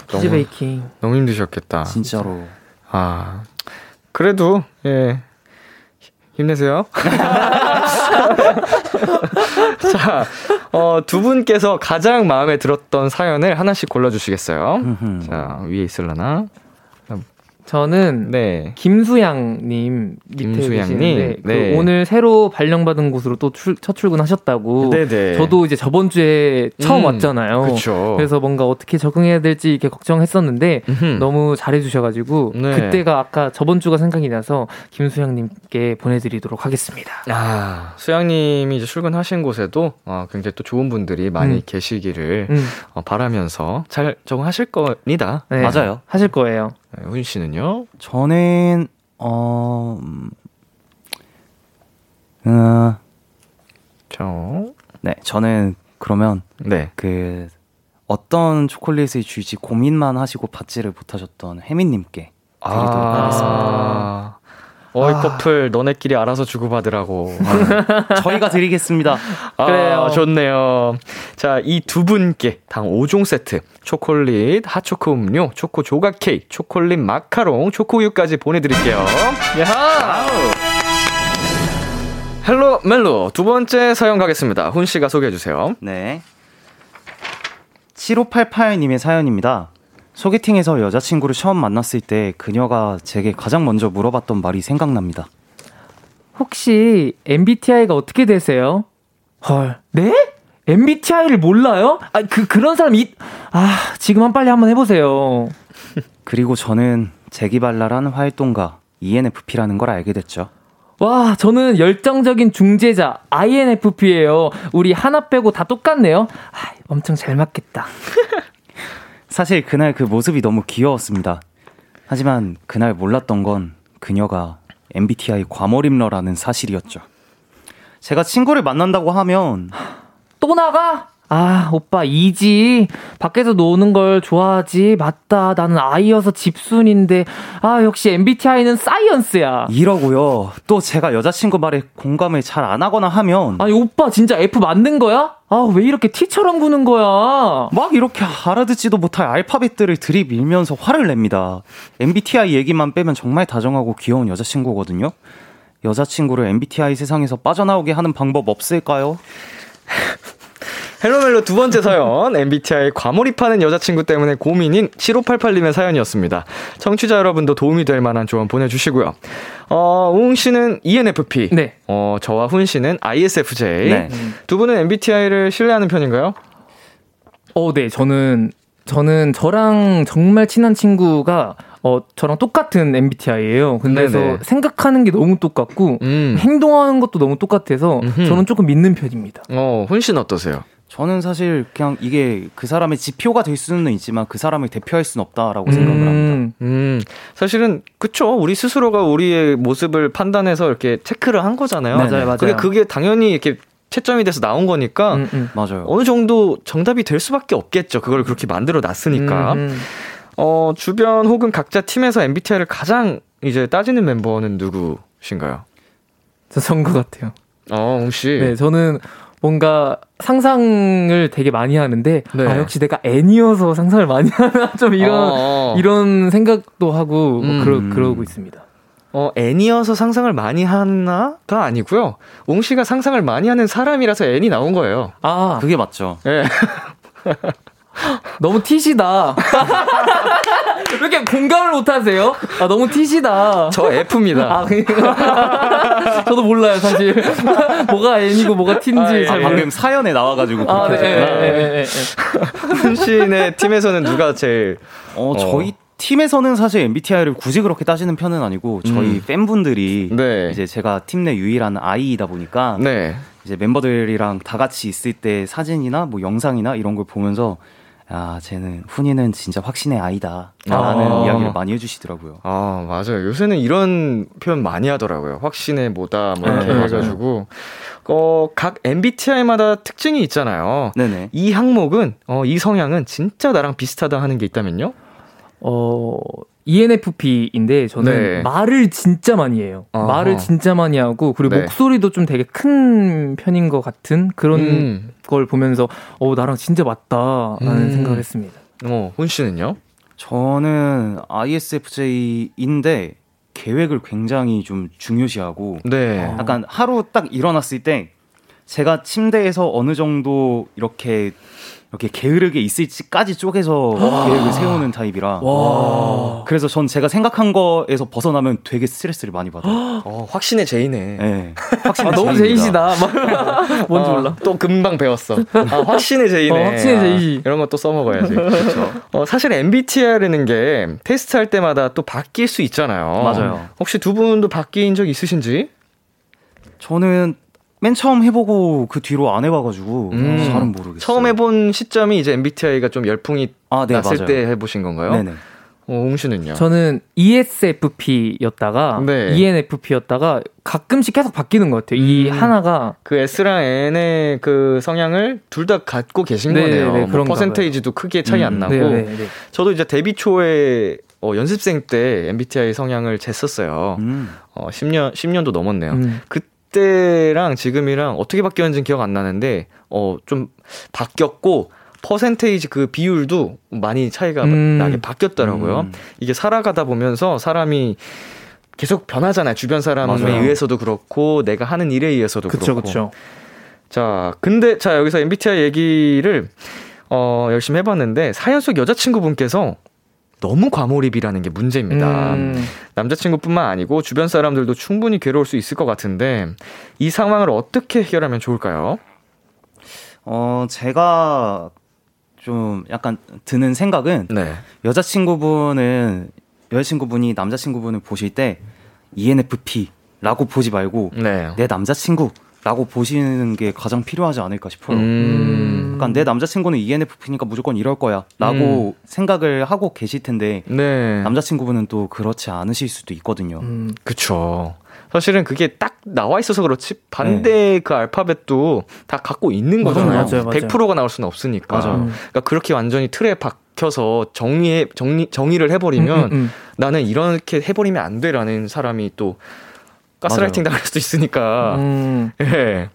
S4: kids
S2: 너무,
S4: 베이킹.
S2: 너무 힘드셨겠다.
S3: 진짜로.
S2: 아, 그래도, 예, 힘내세요. 자, 어, 두 분께서 가장 마음에 들었던 사연을 하나씩 골라주시겠어요? 자, 위에 있을라나?
S4: 저는
S2: 네.
S4: 김수양님 밑에
S2: 김수양님?
S4: 그
S2: 네.
S4: 오늘 새로 발령받은 곳으로 또 첫 출근하셨다고.
S2: 네네.
S4: 저도 이제 저번 주에 처음
S2: 음,
S4: 왔잖아요.
S2: 그쵸.
S4: 그래서 뭔가 어떻게 적응해야 될지 이렇게 걱정했었는데
S2: 음흠.
S4: 너무 잘해주셔가지고
S2: 네.
S4: 그때가 아까 저번 주가 생각이 나서 김수양님께 보내드리도록 하겠습니다.
S2: 아, 수양님이 이제 출근하신 곳에도 어, 굉장히 또 좋은 분들이 많이
S4: 음.
S2: 계시기를
S4: 음,
S2: 어, 바라면서 잘 적응하실 겁니다.
S4: 네,
S3: 맞아요.
S4: 하실 거예요.
S2: 네, 훈 씨는요?
S3: 저는 어 음, 어,
S2: 저,
S3: 네, 저는 그러면
S2: 네.
S3: 그 어떤 초콜릿을 줄지 고민만 하시고 받지를 못하셨던 혜민님께 드리도록 하겠습니다.
S2: 아, 어이 커플 너네끼리 알아서 주고받으라고.
S3: 저희가 드리겠습니다.
S2: 아,
S4: 그래요.
S2: 좋네요. 자, 이 두 분께 당 5종 세트, 초콜릿, 핫초코 음료, 초코 조각 케이크, 초콜릿 마카롱, 초코우유까지 보내드릴게요.
S4: 야하!
S2: 헬로 멜로 두 번째 사연 가겠습니다. 훈 씨가 소개해 주세요.
S3: 네. 7588님의 사연입니다. 소개팅에서 여자친구를 처음 만났을 때 그녀가 제게 가장 먼저 물어봤던 말이 생각납니다.
S4: 혹시 MBTI가 어떻게 되세요? 헐, 네? MBTI를 몰라요? 아, 그, 그런 사람 이, 아, 지금 한 빨리 한번 해보세요.
S3: 그리고 저는 재기발랄한 활동가 ENFP라는 걸 알게 됐죠.
S4: 와, 저는 열정적인 중재자 INFP예요. 우리 하나 빼고 다 똑같네요. 아, 엄청 잘 맞겠다.
S3: 사실 그날 그 모습이 너무 귀여웠습니다. 하지만 그날 몰랐던 건 그녀가 MBTI 과몰입러라는 사실이었죠. 제가 친구를 만난다고 하면
S4: 또 나가? 아, 오빠 이지. 밖에서 노는 걸 좋아하지. 맞다. 나는 아이여서 집순인데. 아, 역시 MBTI는 사이언스야.
S3: 이러고요. 또 제가 여자친구 말에 공감을 잘 안 하거나 하면
S4: 아니, 오빠 진짜 F 만든 거야? 아, 왜 이렇게 T처럼 구는 거야?
S3: 막 이렇게 알아듣지도 못할 알파벳들을 들이밀면서 화를 냅니다. MBTI 얘기만 빼면 정말 다정하고 귀여운 여자친구거든요. 여자친구를 MBTI 세상에서 빠져나오게 하는 방법 없을까요?
S2: 헬로멜로 두 번째 사연, MBTI 과몰입하는 여자친구 때문에 고민인 7588님의 사연이었습니다. 청취자 여러분도 도움이 될 만한 조언 보내주시고요. 어, 우웅 씨는 ENFP.
S4: 네.
S2: 어, 저와 훈 씨는 ISFJ.
S3: 네.
S2: 두 분은 MBTI를 신뢰하는 편인가요?
S4: 어, 네. 저는, 저는 저랑 정말 친한 친구가 어, 저랑 똑같은 MBTI예요. 근데서
S2: 네네.
S4: 생각하는 게 너무 똑같고
S2: 음.
S4: 행동하는 것도 너무 똑같아서
S2: 음흠.
S4: 저는 조금 믿는 편입니다.
S2: 어, 훈 씨는 어떠세요?
S3: 저는 사실 그냥 이게 그 사람의 지표가 될 수는 있지만 그 사람을 대표할 수는 없다라고 생각을 합니다.
S2: 음, 사실은 그쵸. 우리 스스로가 우리의 모습을 판단해서 이렇게 체크를 한 거잖아요.
S3: 네네.
S4: 맞아요, 맞아요.
S2: 그게 그게 당연히 이렇게 채점이 돼서 나온 거니까
S4: 음, 음.
S3: 맞아요.
S2: 어느 정도 정답이 될 수밖에 없겠죠. 그걸 그렇게 만들어 놨으니까.
S4: 음, 음.
S2: 어, 주변 혹은 각자 팀에서 MBTI를 가장 이제 따지는 멤버는 누구신가요?
S4: 저 선거 같아요.
S2: 어, 홍씨.
S4: 네, 저는 뭔가 상상을 되게 많이 하는데
S2: 네.
S4: 아 역시 내가 N이어서 상상을 많이 하나 좀 이런
S2: 어, 어.
S4: 이런 생각도 하고 뭐
S2: 음.
S4: 그러 그러고 있습니다.
S2: 어, N이어서 상상을 많이 하나가 아니고요. 옹 씨가 상상을 많이 하는 사람이라서 N이 나온 거예요.
S4: 아
S3: 그게 맞죠.
S2: 예.
S4: 너무 티시다. 왜 이렇게 공감을 못 하세요? 아 너무 티시다.
S2: 저 F입니다.
S4: 아, 그러니까 저도 몰라요, 사실. 뭐가 N이고 뭐가 T인지
S2: 아, 예.
S4: 잘
S3: 아, 방금 사연에 나와가지고
S4: 아, 네. 예.
S2: 훈 씨네 팀에서는 누가 제일
S3: 어,
S2: 어.
S3: 저희 팀에서는 사실 MBTI를 굳이 그렇게 따지는 편은 아니고 저희
S2: 음.
S3: 팬분들이
S2: 네.
S3: 이제 제가 팀 내 유일한 아이이다 보니까
S2: 네.
S3: 이제 멤버들이랑 다 같이 있을 때 사진이나 뭐 영상이나 이런 걸 보면서 야, 쟤는 훈이는 진짜 확신의 아이다. 라는
S2: 아.
S3: 이야기를 많이 해주시더라고요.
S2: 아, 맞아요. 요새는 이런 표현 많이 하더라고요. 확신의 뭐다, 뭐 이렇게
S3: 네,
S2: 해가지고. 어, 각 MBTI마다 특징이 있잖아요.
S3: 네네.
S2: 이 항목은, 어, 이 성향은 진짜 나랑 비슷하다 하는 게 있다면요?
S4: 어, ENFP인데 저는
S2: 네.
S4: 말을 진짜 많이 해요.
S2: 아하.
S4: 말을 진짜 많이 하고 그리고
S2: 네.
S4: 목소리도 좀 되게 큰 편인 것 같은 그런
S2: 음.
S4: 걸 보면서 어 나랑 진짜 맞다라는
S2: 음.
S4: 생각을 했습니다.
S2: 어, 훈 씨는요?
S3: 저는 ISFJ인데 계획을 굉장히 좀 중요시하고
S2: 네.
S3: 약간 하루 딱 일어났을 때 제가 침대에서 어느 정도 이렇게 이렇게 게으르게 있을지까지 쪼개서 계획을 세우는 타입이라 그래서 전 제가 생각한 거에서 벗어나면 되게 스트레스를 많이 받아요.
S2: 어, 확신의 제이네.
S3: 네. 확실히
S4: 아, 너무. 제이시다. 막 뭔지
S2: 아,
S4: 몰라.
S2: 또 금방 배웠어. 아, 확신의 제이네.
S4: 어, 확신의 제이.
S2: 아, 이런 거또 써먹어야지. 어, 사실 MBTI라는 게 테스트할 때마다 또 바뀔 수 있잖아요.
S3: 맞아요.
S2: 혹시 두 분도 바뀐 적 있으신지?
S3: 저는 맨 처음 해보고 그 뒤로 안 해봐가지고
S2: 음.
S3: 잘은 모르겠어요.
S2: 처음 해본 시점이 이제 MBTI가 좀 열풍이
S3: 아, 네,
S2: 났을
S3: 맞아요.
S2: 때 해보신 건가요?
S3: 네네.
S2: 어, 옹 씨는요?
S4: 저는 ESFP였다가
S2: 네.
S4: ENFP였다가 가끔씩 계속 바뀌는 것 같아요. 이
S2: 음.
S4: 하나가
S2: 그 S랑 N의 그 성향을 둘 다 갖고 계신
S4: 네,
S2: 거네요.
S4: 네,
S2: 뭐
S4: 그런가
S2: 퍼센테이지도 크게 차이 안
S3: 음,
S2: 나고.
S4: 네, 네, 네.
S2: 저도 이제 데뷔 초에 어, 연습생 때 MBTI 성향을 쟀었어요.
S3: 음.
S2: 어, 10년, 10년도 넘었네요.
S4: 음.
S2: 그때랑 지금이랑 어떻게 바뀌었는지는 기억 안 나는데, 어, 좀 바뀌었고, 퍼센테이지 그 비율도 많이 차이가
S4: 음.
S2: 나게 바뀌었더라고요.
S3: 음.
S2: 이게 살아가다 보면서 사람이 계속 변하잖아요. 주변 사람에
S3: 맞아요.
S2: 의해서도 그렇고, 내가 하는 일에 의해서도
S4: 그쵸,
S2: 그렇고.
S4: 그쵸.
S2: 자, 근데 자 여기서 MBTI 얘기를 어 열심히 해봤는데 사연 속 여자친구분께서 너무 과몰입이라는 게 문제입니다.
S4: 음.
S2: 남자친구뿐만 아니고 주변 사람들도 충분히 괴로울 수 있을 것 같은데 이 상황을 어떻게 해결하면 좋을까요?
S3: 어, 제가 좀 약간 드는 생각은
S2: 네.
S3: 여자친구분은 여자친구분이 남자친구분을 보실 때 ENFP라고 보지 말고
S2: 네.
S3: 내 남자친구 라고 보시는 게 가장 필요하지 않을까 싶어요.
S2: 음.
S3: 약간 내 남자친구는 ENFP니까 무조건 이럴 거야. 라고 생각을 하고 계실 텐데,
S2: 네.
S3: 남자친구분은 또 그렇지 않으실 수도 있거든요.
S4: 음,
S2: 그쵸. 사실은 그게 딱 나와 있어서 그렇지 반대 그 알파벳도 다 갖고 있는 거잖아요.
S4: 맞아요, 맞아요.
S2: 100%가 나올 수는 없으니까.
S3: 맞아요.
S4: 음.
S2: 그러니까 그렇게 완전히 틀에 박혀서 정리해 정리 정의를 해버리면
S4: 음, 음,
S2: 나는 이렇게 해버리면 안 돼라는 사람이 또 가스라이팅 당할 수도 있으니까.
S4: 음.
S2: 예.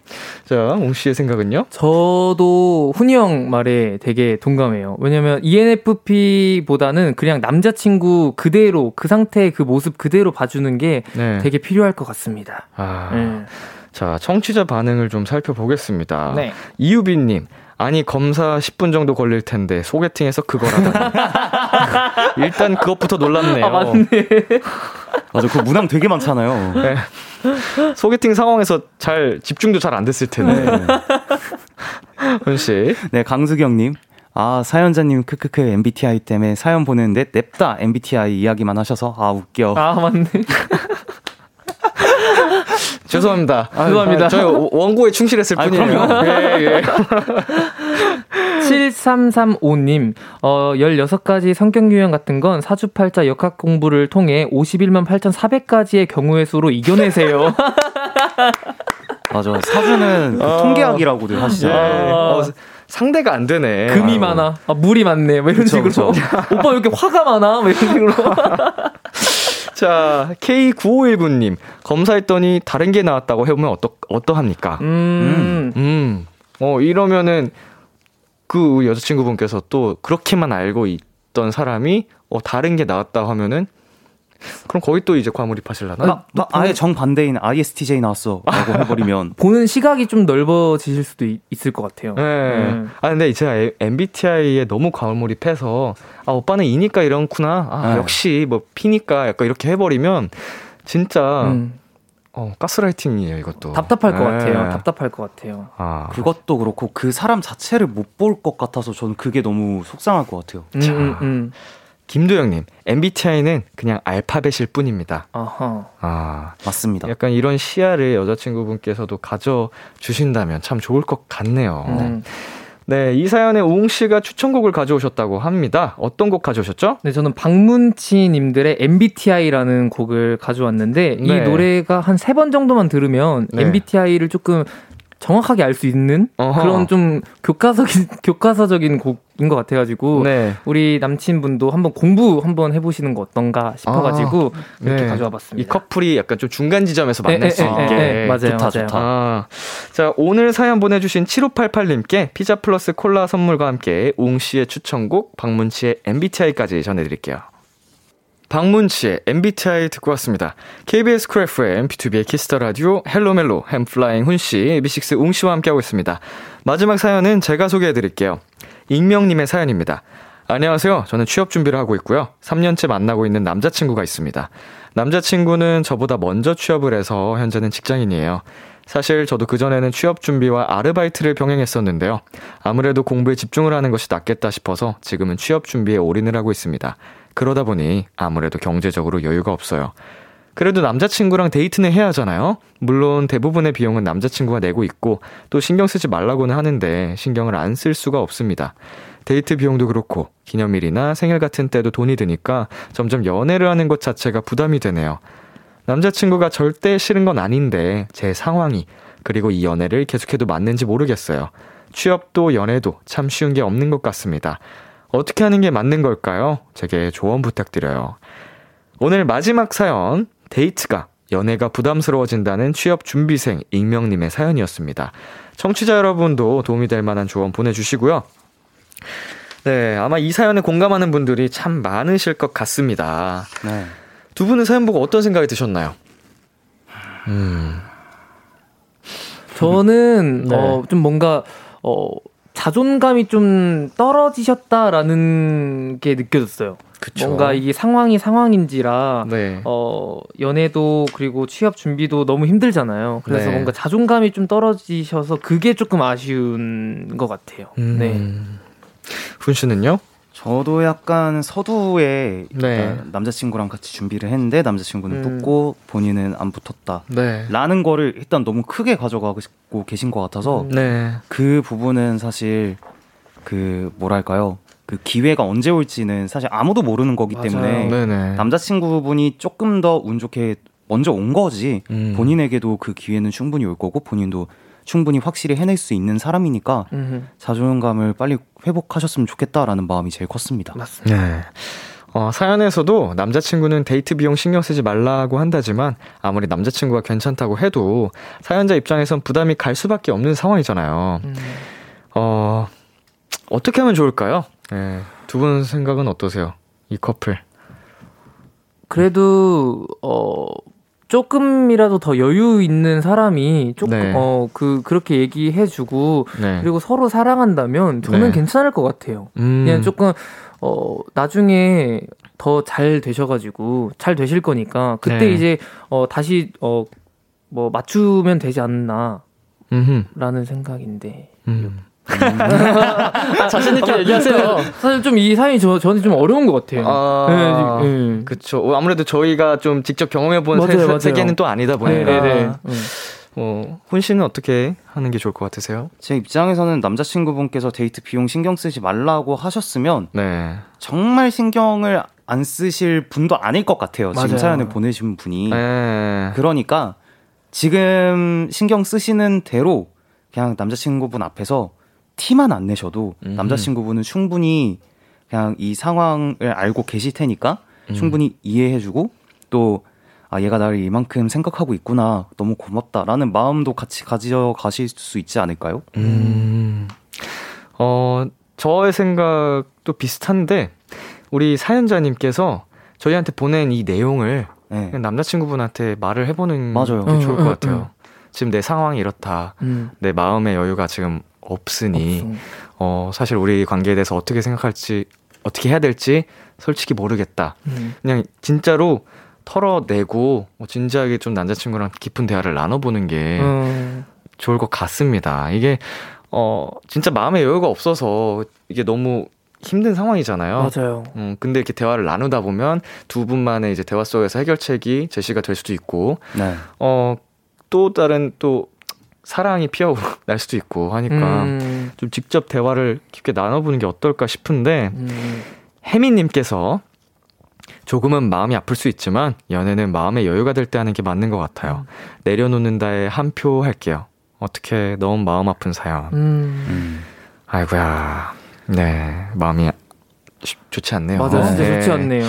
S2: 자, 옹 씨의 생각은요?
S4: 저도 훈이 형 말에 되게 동감해요. 왜냐면 ENFP보다는 그냥 남자친구 그대로 그 상태의 그 모습 그대로 봐주는 게
S2: 네.
S4: 되게 필요할 것 같습니다.
S2: 아.
S4: 네.
S2: 자, 청취자 반응을 좀 살펴보겠습니다.
S4: 네.
S2: 이유빈님, 아니, 검사 10분 정도 걸릴 텐데, 소개팅에서 그거라다니. 일단 그것부터 놀랍네요.
S4: 아 맞네.
S3: 맞아, 그 문항 되게 많잖아요.
S2: 네. 소개팅 상황에서 잘, 집중도 잘 안 됐을 텐데. 훈 씨.
S3: 네, 강수경님. 아, 사연자님, 크크크, MBTI 때문에 사연 보내는데, 냅다 MBTI 이야기만 하셔서, 아, 웃겨.
S4: 아 맞네.
S2: 죄송합니다.
S4: 죄송합니다.
S2: 아, 저희 원고에 충실했을
S3: 아니,
S2: 뿐이에요. 예, 예.
S4: 7335님, 어, 16가지 성격 유형 같은 건 사주팔자 역학 공부를 통해 51만 8,400가지의 경우의 수로 이겨내세요.
S3: 맞아. 사주는 그 통계학이라고들
S2: 네.
S3: 하시잖아요.
S2: 어, 상대가 안 되네.
S4: 금이
S2: 아유.
S4: 많아. 아, 물이 많네. 뭐 이런
S3: 그쵸,
S4: 식으로. 오빠 왜 이렇게 화가 많아? 뭐 이런 식으로.
S2: 자, K9519님. 검사했더니 다른 게 나왔다고 해보면 어떠, 어떠합니까?
S4: 음.
S2: 음. 어, 이러면은 그 여자친구분께서 또 그렇게만 알고 있던 사람이 어, 다른 게 나왔다 하면은 그럼 거의 또 이제 과몰입하실라나?
S3: 나, 나 아예 정반대인 ISTJ 나왔어. 라고 해버리면.
S4: 보는 시각이 좀 넓어지실 수도 있, 을것 같아요.
S2: 네.
S4: 음.
S2: 아 근데 제가 MBTI에 너무 과몰입해서 아 오빠는 E니까 이런구나. 아
S3: 네.
S2: 역시 뭐 P니까 약간 이렇게 해버리면 진짜
S4: 음.
S2: 어 가스라이팅이에요 이것도.
S4: 답답할 것
S2: 네.
S4: 같아요. 답답할 것 같아요.
S2: 아
S3: 그것도 그렇고, 그 사람 자체를 못 볼 것 같아서 저는 그게 너무 속상할 것 같아요.
S4: 음, 음, 음.
S2: 김도영님 MBTI는 그냥 알파벳일 뿐입니다.
S4: 아하.
S2: 아
S3: 맞습니다.
S2: 약간 이런 시야를 여자친구분께서도 가져 주신다면 참 좋을 것 같네요.
S4: 음.
S2: 네, 이 사연에 우웅 씨가 추천곡을 가져오셨다고 합니다. 어떤 곡 가져오셨죠?
S4: 네, 저는 박문치님들의 MBTI라는 곡을 가져왔는데
S2: 네.
S4: 이 노래가 한 세 번 정도만 들으면
S2: 네.
S4: MBTI를 조금 정확하게 알 수 있는
S2: 어허.
S4: 그런 좀 교과서적인 교과서적인 곡인 것 같아가지고
S2: 네.
S4: 우리 남친분도 한번 공부 한번 해보시는 거 어떤가 싶어가지고 이렇게
S2: 네.
S4: 가져와봤습니다.
S2: 이 커플이 약간 좀 중간 지점에서
S4: 에,
S2: 만날
S4: 에,
S2: 수
S4: 에,
S2: 있게.
S4: 에, 에, 맞아요,
S3: 좋다,
S4: 맞아요.
S3: 좋다.
S2: 아, 자, 오늘 사연 보내주신 7588님께 피자 플러스 콜라 선물과 함께 우웅 씨의 추천곡, 박문치의 MBTI까지 전해드릴게요. 박문치의 MBTI 듣고 왔습니다. KBS 쿨 FM, BTOB의 키스 더 라디오, 헬로멜로, 엔플라잉 훈씨, AB6IX 웅씨와 함께하고 있습니다. 마지막 사연은 제가 소개해드릴게요. 익명님의 사연입니다. 안녕하세요. 저는 취업 준비를 하고 있고요. 3년째 만나고 있는 남자친구가 있습니다. 남자친구는 저보다 먼저 취업을 해서 현재는 직장인이에요. 사실 저도 그전에는 취업 준비와 아르바이트를 병행했었는데요. 아무래도 공부에 집중을 하는 것이 낫겠다 싶어서 지금은 취업 준비에 올인을 하고 있습니다. 그러다 보니 아무래도 경제적으로 여유가 없어요. 그래도 남자친구랑 데이트는 해야 하잖아요? 물론 대부분의 비용은 남자친구가 내고 있고 또 신경 쓰지 말라고는 하는데 신경을 안 쓸 수가 없습니다. 데이트 비용도 그렇고 기념일이나 생일 같은 때도 돈이 드니까 점점 연애를 하는 것 자체가 부담이 되네요. 남자친구가 절대 싫은 건 아닌데 제 상황이 그리고 이 연애를 계속해도 맞는지 모르겠어요. 취업도 연애도 참 쉬운 게 없는 것 같습니다. 어떻게 하는 게 맞는 걸까요? 제게 조언 부탁드려요. 오늘 마지막 사연, 데이트가 연애가 부담스러워진다는 취업 준비생 익명님의 사연이었습니다. 청취자 여러분도 도움이 될 만한 조언 보내주시고요. 네, 아마 이 사연에 공감하는 분들이 참 많으실 것 같습니다.
S3: 네.
S2: 두 분은 사연 보고 어떤 생각이 드셨나요? 음,
S4: 저는
S2: 네.
S4: 어, 좀 뭔가 어, 자존감이 좀 떨어지셨다라는 게 느껴졌어요.
S2: 그쵸.
S4: 뭔가 이게 상황이 상황인지라
S2: 네.
S4: 어, 연애도 그리고 취업 준비도 너무 힘들잖아요. 그래서
S2: 네.
S4: 뭔가 자존감이 좀 떨어지셔서 그게 조금 아쉬운 것 같아요. 네.
S2: 음. 훈 씨는요?
S3: 저도 약간 서두에
S2: 네.
S3: 그러니까 남자친구랑 같이 준비를 했는데 남자친구는
S4: 음.
S3: 붙고 본인은 안 붙었다.
S2: 네.
S3: 라는 거를 일단 너무 크게 가져가고 계신 것 같아서
S2: 네.
S3: 그 부분은 사실 그 뭐랄까요 그 기회가 언제 올지는 사실 아무도 모르는 거기. 때문에
S2: 네네.
S3: 남자친구분이 조금 더 운 좋게 먼저 온 거지
S2: 음.
S3: 본인에게도 그 기회는 충분히 올 거고 본인도 충분히 확실히 해낼 수 있는 사람이니까
S4: 음,
S3: 자존감을 빨리 회복하셨으면 좋겠다라는 마음이 제일 컸습니다.
S4: 맞습니다.
S2: 네. 어, 사연에서도 남자친구는 데이트 비용 신경 쓰지 말라고 한다지만 아무리 남자친구가 괜찮다고 해도 사연자 입장에선 부담이 갈 수밖에 없는 상황이잖아요.
S4: 음.
S2: 어, 어떻게 하면 좋을까요? 네. 두분 생각은 어떠세요? 이 커플.
S4: 그래도 어 조금이라도 더 여유 있는 사람이 조금
S2: 네.
S4: 어그 그렇게 얘기해주고
S2: 네.
S4: 그리고 서로 사랑한다면 저는
S2: 네.
S4: 괜찮을 것 같아요.
S2: 음,
S4: 그냥 조금 어 나중에 더 잘 되셔가지고 잘 되실 거니까 그때
S2: 네.
S4: 이제 어 다시 어 뭐 맞추면 되지 않나라는 생각인데
S2: 음. 자신 있게 얘기하세요.
S4: 사실 좀 이 사연이 저 저한테 좀 어려운 것 같아요.
S2: 아,
S4: 네, 네.
S2: 그쵸. 어, 아무래도 저희가 좀 직접 경험해본
S4: 맞아요,
S2: 세,
S4: 맞아요.
S2: 세계는 또 아니다 보니까.
S4: 네네네. 음.
S2: 어, 훈 씨는 어떻게 하는 게 좋을 것 같으세요?
S3: 제 입장에서는 남자친구분께서 데이트 비용 신경 쓰지 말라고 하셨으면
S2: 네.
S3: 정말 신경을 안 쓰실 분도 아닐 것 같아요.
S4: 맞아요.
S3: 지금 사연을 보내신 분이.
S2: 네.
S3: 그러니까 지금 신경 쓰시는 대로 그냥 남자친구분 앞에서 티만 안 내셔도
S2: 음흠.
S3: 남자친구분은 충분히 그냥 이 상황을 알고 계실 테니까
S2: 음.
S3: 충분히 이해해주고 또 아, 얘가 나를 이만큼 생각하고 있구나. 너무 고맙다라는 마음도 같이 가져가실 수 있지 않을까요?
S2: 음. 어, 저의 생각도 비슷한데, 우리 사연자님께서 저희한테 보낸 이 내용을
S3: 네.
S2: 남자친구분한테 말을 해보는
S3: 맞아요.
S2: 게 좋을
S4: 음,
S2: 것
S4: 음,
S2: 같아요.
S4: 음.
S2: 지금 내 상황이 이렇다.
S4: 음.
S2: 내 마음의 여유가 지금 없으니.
S4: 어,
S2: 사실 우리 관계에 대해서 어떻게 생각할지, 어떻게 해야 될지 솔직히 모르겠다.
S4: 음.
S2: 그냥 진짜로 털어내고 뭐 진지하게 좀 남자친구랑 깊은 대화를 나눠보는 게
S4: 음.
S2: 좋을 것 같습니다. 이게 어 진짜 마음의 여유가 없어서 이게 너무 힘든 상황이잖아요.
S4: 맞아요.
S2: 음, 근데 이렇게 대화를 나누다 보면 두 분만의 이제 대화 속에서 해결책이 제시가 될 수도 있고,
S3: 네.
S2: 어, 또 다른 또 사랑이 피어날 수도 있고 하니까
S4: 음.
S2: 좀 직접 대화를 깊게 나눠보는 게 어떨까 싶은데,
S4: 음.
S2: 혜미님께서 조금은 마음이 아플 수 있지만 연애는 마음의 여유가 될 때 하는 게 맞는 것 같아요. 내려놓는다에 한 표 할게요. 어떻게 너무 마음 아픈 사연.
S4: 음.
S3: 음.
S2: 아이고야. 네, 마음이 좋- 좋지 않네요.
S4: 맞아, 진짜
S2: 네.
S4: 좋지 않네요.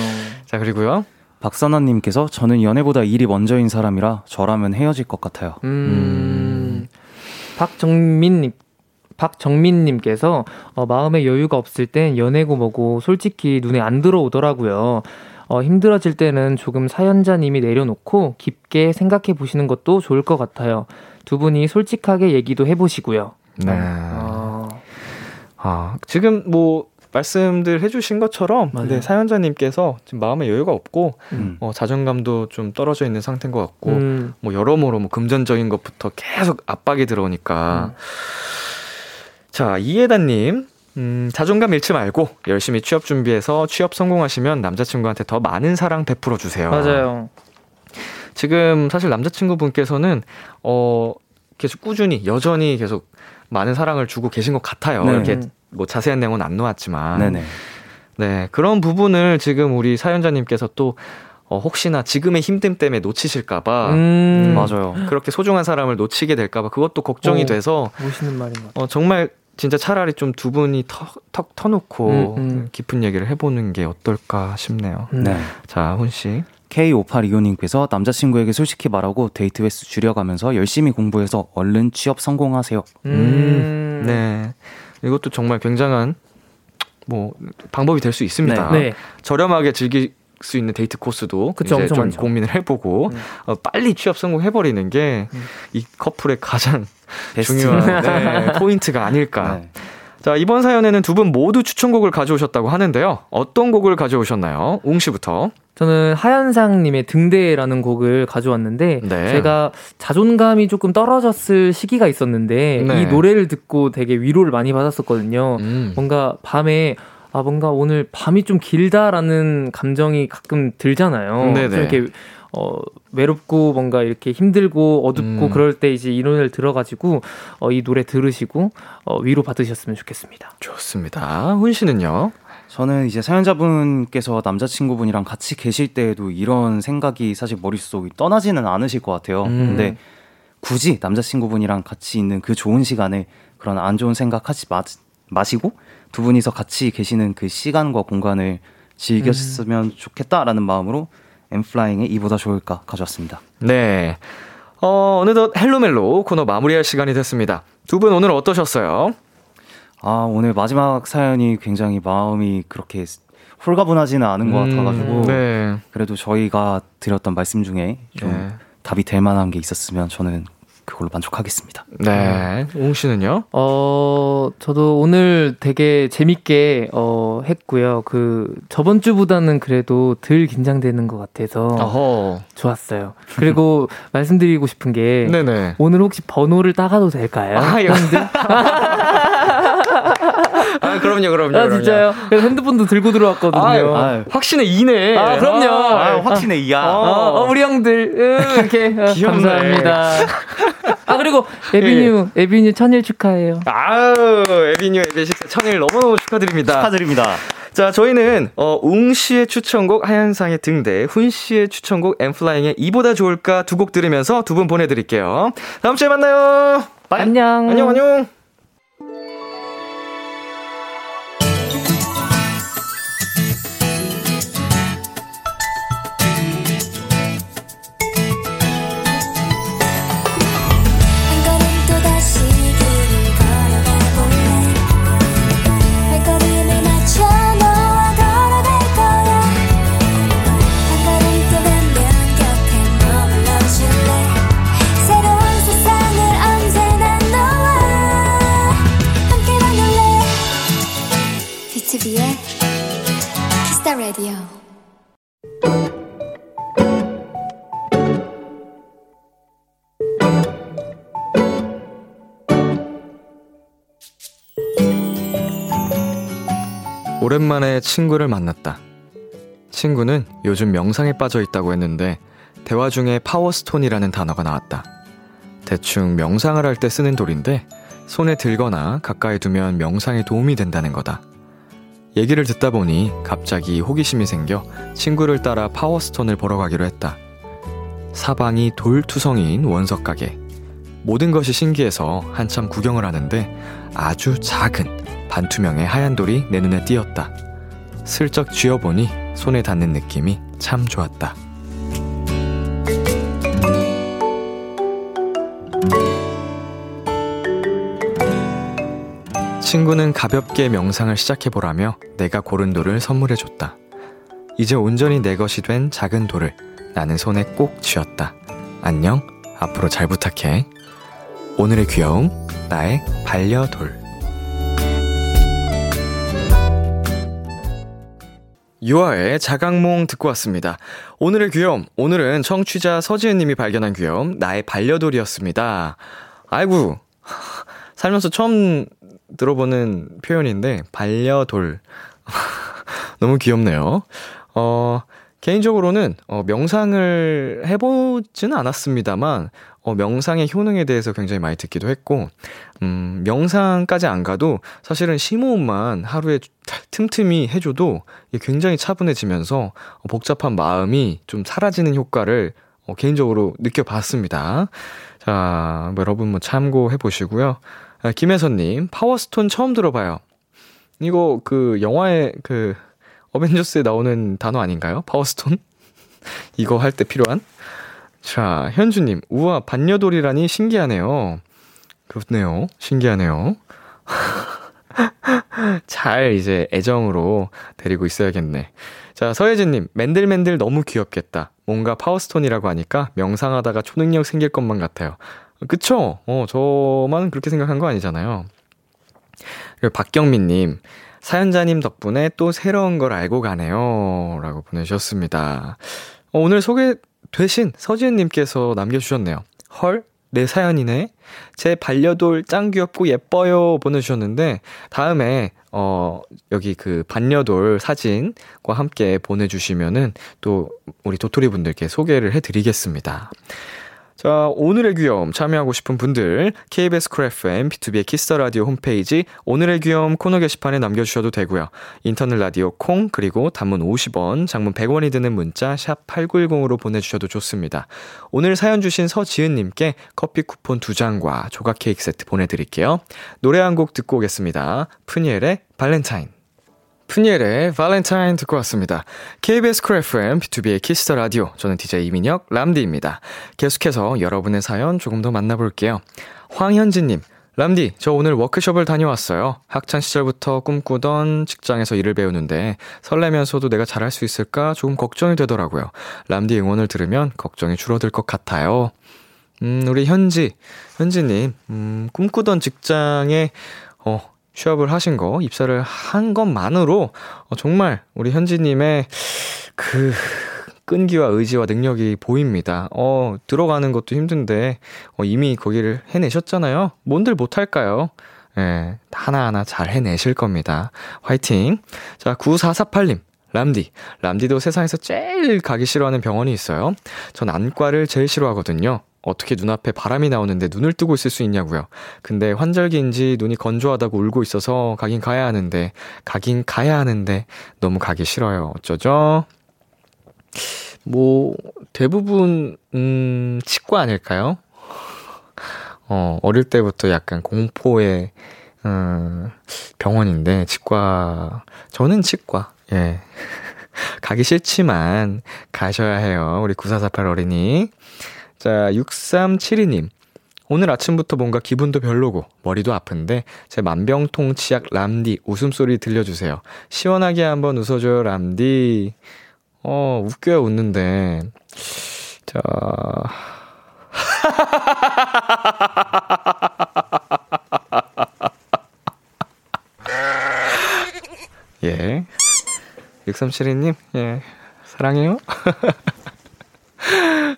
S2: 자 그리고요.
S3: 박선아님께서 저는 연애보다 일이 먼저인 사람이라 저라면 헤어질 것 같아요.
S4: 음. 박정민님, 박정민님께서 어, 마음의 여유가 없을 땐 연애고 뭐고 솔직히 눈에 안 들어오더라고요. 어, 힘들어질 때는 조금 사연자님이 내려놓고 깊게 생각해 보시는 것도 좋을 것 같아요. 두 분이 솔직하게 얘기도 해보시고요.
S2: 네.
S4: 어,
S2: 아 지금 뭐 말씀들 해주신 것처럼
S4: 맞아요.
S2: 네, 사연자님께서 지금 마음의 여유가 없고
S3: 음.
S2: 어, 자존감도 좀 떨어져 있는 상태인 것 같고
S4: 음,
S2: 뭐 여러모로 뭐 금전적인 것부터 계속 압박이 들어오니까
S4: 음.
S2: 자 이해다님 음, 자존감 잃지 말고 열심히 취업 준비해서 취업 성공하시면 남자친구한테 더 많은 사랑 베풀어 주세요.
S4: 맞아요.
S2: 지금 사실 남자친구분께서는 어 계속 꾸준히 여전히 계속 많은 사랑을 주고 계신 것 같아요.
S3: 네.
S2: 이렇게 뭐 자세한 내용은 안 놓았지만
S3: 네네.
S2: 네 그런 부분을 지금 우리 사연자님께서 또 어, 혹시나 지금의 힘듦 때문에 놓치실까봐
S4: 음,
S3: 맞아요.
S2: 그렇게 소중한 사람을 놓치게 될까봐 그것도 걱정이
S4: 오.
S2: 돼서
S4: 멋있는 말인 것 같아요.
S2: 어, 정말 진짜 차라리 좀 두 분이 턱, 턱 터놓고
S4: 음, 음.
S2: 깊은 얘기를 해보는 게 어떨까 싶네요.
S4: 음.
S3: 네.
S2: 자, 훈 씨.
S3: K5825님께서 남자친구에게 솔직히 말하고 데이트 횟수 줄여가면서 열심히 공부해서 얼른 취업 성공하세요.
S4: 음,
S2: 네. 이것도 정말 굉장한 뭐 방법이 될 수 있습니다.
S4: 네.
S2: 저렴하게 즐길 수 있는 데이트 코스도
S4: 그쵸,
S2: 이제 좀
S4: 많죠.
S2: 고민을 해보고
S4: 음.
S2: 어, 빨리 취업 성공해버리는 게 이
S4: 음.
S2: 커플의 가장
S3: 베스트.
S2: 중요한 네, 포인트가 아닐까.
S3: 네.
S2: 자, 이번 사연에는 두 분 모두 추천곡을 가져오셨다고 하는데요. 어떤 곡을 가져오셨나요? 웅 씨부터.
S4: 저는 하현상님의 등대라는 곡을 가져왔는데
S2: 네.
S4: 제가 자존감이 조금 떨어졌을 시기가 있었는데
S2: 네.
S4: 이 노래를 듣고 되게 위로를 많이 받았었거든요.
S2: 음.
S4: 뭔가 밤에 아 뭔가 오늘 밤이 좀 길다라는 감정이 가끔 들잖아요.
S2: 네네.
S4: 좀 이렇게 어 외롭고 뭔가 이렇게 힘들고 어둡고
S2: 음.
S4: 그럴 때 이제 이 노래를 들어가지고 어, 이 노래 들으시고 어, 위로 받으셨으면 좋겠습니다.
S2: 좋습니다. 훈 씨는요?
S3: 저는 이제 사연자분께서 남자친구분이랑 같이 계실 때에도 이런 생각이 사실 머릿속이 떠나지는 않으실 것 같아요.
S2: 음.
S3: 근데 굳이 남자친구분이랑 같이 있는 그 좋은 시간에 그런 안 좋은 생각 하지 마, 마시고 두 분이서 같이 계시는 그 시간과 공간을 즐겼으면 좋겠다라는 마음으로 엠플라잉의 이보다 좋을까 가져왔습니다.
S2: 네. 어, 어느덧 헬로멜로 코너 마무리할 시간이 됐습니다. 두 분 오늘 어떠셨어요?
S3: 아, 오늘 마지막 사연이 굉장히 마음이 그렇게 홀가분하지는 않은 것 같아가지고
S2: 네.
S3: 그래도 저희가 드렸던 말씀 중에 좀
S2: 네.
S3: 답이 될 만한 게 있었으면 저는 그걸로 만족하겠습니다.
S2: 네. 웅 씨는요?
S4: 어, 저도 오늘 되게 재밌게 어, 했고요. 그 저번 주보다는 그래도 덜 긴장되는 것 같아서
S2: 어허.
S4: 좋았어요. 그리고 말씀드리고 싶은 게
S2: 네네.
S4: 오늘 혹시 번호를 따가도 될까요?
S2: 아, 이거-
S4: 형들?
S2: 아, 그럼요, 그럼요.
S4: 아 진짜요? 그래서 핸드폰도 들고 들어왔거든요.
S2: 아유,
S3: 아유.
S2: 확신의 E네.
S4: 아, 그럼요.
S3: 아, 확신의 E야.
S4: 어, 어, 우리 형들 응, 이렇게 어,
S2: 귀엽네.
S4: 감사합니다. 아 그리고 ABNEW ABNEW 천일 축하해요.
S2: 아우, ABNEW AB6IX 천일 너무너무 축하드립니다.
S3: 축하드립니다.
S2: 자, 저희는 어, 웅 씨의 추천곡 하현상의 등대, 훈 씨의 추천곡 엔플라잉의 이보다 좋을까 두 곡 들으면서 두 분 보내드릴게요. 다음 주에 만나요.
S4: 안녕.
S2: 안녕, 안녕.
S5: Radio
S2: 오랜만에 친구를 만났다. 친구는 요즘 명상에 빠져 있다고 했는데 대화 중에 파워스톤이라는 단어가 나왔다. 대충 명상을 할 때 쓰는 돌인데 손에 들거나 가까이 두면 명상에 도움이 된다는 거다. 얘기를 듣다 보니 갑자기 호기심이 생겨 친구를 따라 파워스톤을 보러 가기로 했다. 사방이 돌투성이인 원석 가게. 모든 것이 신기해서 한참 구경을 하는데 아주 작은 반투명의 하얀 돌이 내 눈에 띄었다. 슬쩍 쥐어보니 손에 닿는 느낌이 참 좋았다. 친구는 가볍게 명상을 시작해보라며 내가 고른 돌을 선물해줬다. 이제 온전히 내 것이 된 작은 돌을 나는 손에 꼭 쥐었다. 안녕, 앞으로 잘 부탁해. 오늘의 귀여움, 나의 반려돌. 유아의 자각몽 듣고 왔습니다. 오늘의 귀여움, 오늘은 청취자 서지은님이 발견한 귀여움, 나의 반려돌이었습니다. 아이고, 살면서 처음 들어보는 표현인데, 반려돌. 너무 귀엽네요. 어, 개인적으로는, 어, 명상을 해보지는 않았습니다만, 어, 명상의 효능에 대해서 굉장히 많이 듣기도 했고, 음, 명상까지 안 가도 사실은 심호흡만 하루에 틈틈이 해줘도 굉장히 차분해지면서 어, 복잡한 마음이 좀 사라지는 효과를 어, 개인적으로 느껴봤습니다. 자, 뭐 여러분 뭐 참고해 보시고요. 아, 김혜선님, 파워스톤 처음 들어봐요. 이거 그 영화의 그 어벤져스에 나오는 단어 아닌가요? 파워스톤? 이거 할 때 필요한? 자, 현주님, 우와, 반려돌이라니 신기하네요. 그렇네요. 신기하네요. 잘 이제 애정으로 데리고 있어야겠네. 자, 서혜진님, 맨들맨들 너무 귀엽겠다. 뭔가 파워스톤이라고 하니까 명상하다가 초능력 생길 것만 같아요. 그쵸? 어, 저만 그렇게 생각한 거 아니잖아요. 박경민님, 사연자님 덕분에 또 새로운 걸 알고 가네요. 라고 보내주셨습니다. 어, 오늘 소개되신 서지은님께서 남겨주셨네요. 헐? 내 사연이네. 제 반려돌 짱 귀엽고 예뻐요. 보내주셨는데, 다음에, 어, 여기 그 반려돌 사진과 함께 보내주시면은 또 우리 도토리 분들께 소개를 해드리겠습니다. 자, 오늘의 귀여움 참여하고 싶은 분들 KBS 쿨 FM BTOB의 키스 더 라디오 홈페이지 오늘의 귀여움 코너 게시판에 남겨 주셔도 되고요. 인터넷 라디오 콩 그리고 단문 50원, 장문 100원이 드는 문자 샵 8910으로 보내 주셔도 좋습니다. 오늘 사연 주신 서지은 님께 커피 쿠폰 두 장과 조각 케이크 세트 보내 드릴게요. 노래 한 곡 듣고 오겠습니다. 프니엘의 Valentine 프니엘의 Valentine 듣고 왔습니다. KBS 쿨 FM, BTOB의 키스 더 라디오. 저는 DJ 이민혁, 람디입니다. 계속해서 여러분의 사연 조금 더 만나볼게요. 황현진님, 람디, 저 오늘 워크숍을 다녀왔어요. 학창시절부터 꿈꾸던 직장에서 일을 배우는데 설레면서도 내가 잘할 수 있을까 조금 걱정이 되더라고요. 람디 응원을 들으면 걱정이 줄어들 것 같아요. 음, 우리 현지, 현지님, 음, 꿈꾸던 직장에, 어, 취업을 하신 거, 입사를 한 것만으로 어, 정말 우리 현지님의 그 끈기와 의지와 능력이 보입니다. 어, 들어가는 것도 힘든데 어, 이미 거기를 해내셨잖아요. 뭔들 못할까요? 예, 하나하나 잘 해내실 겁니다. 화이팅! 자, 9448님. 람디. 람디도 세상에서 제일 가기 싫어하는 병원이 있어요. 전 안과를 제일 싫어하거든요. 어떻게 눈앞에 바람이 나오는데 눈을 뜨고 있을 수 있냐고요. 근데 환절기인지 눈이 건조하다고 울고 있어서 가긴 가야 하는데, 가긴 가야 하는데, 너무 가기 싫어요. 어쩌죠? 뭐, 대부분, 음, 치과 아닐까요? 어, 어릴 때부터 약간 공포의, 음, 병원인데, 치과, 저는 치과, 예. 가기 싫지만, 가셔야 해요. 우리 9448 어린이. 자, 6372님. 오늘 아침부터 뭔가 기분도 별로고 머리도 아픈데 제 만병통치약 람디 웃음소리 들려주세요. 시원하게 한번 웃어줘요 람디. 어 웃겨요 웃는데. 자. 예. 6372님, 예. 사랑해요.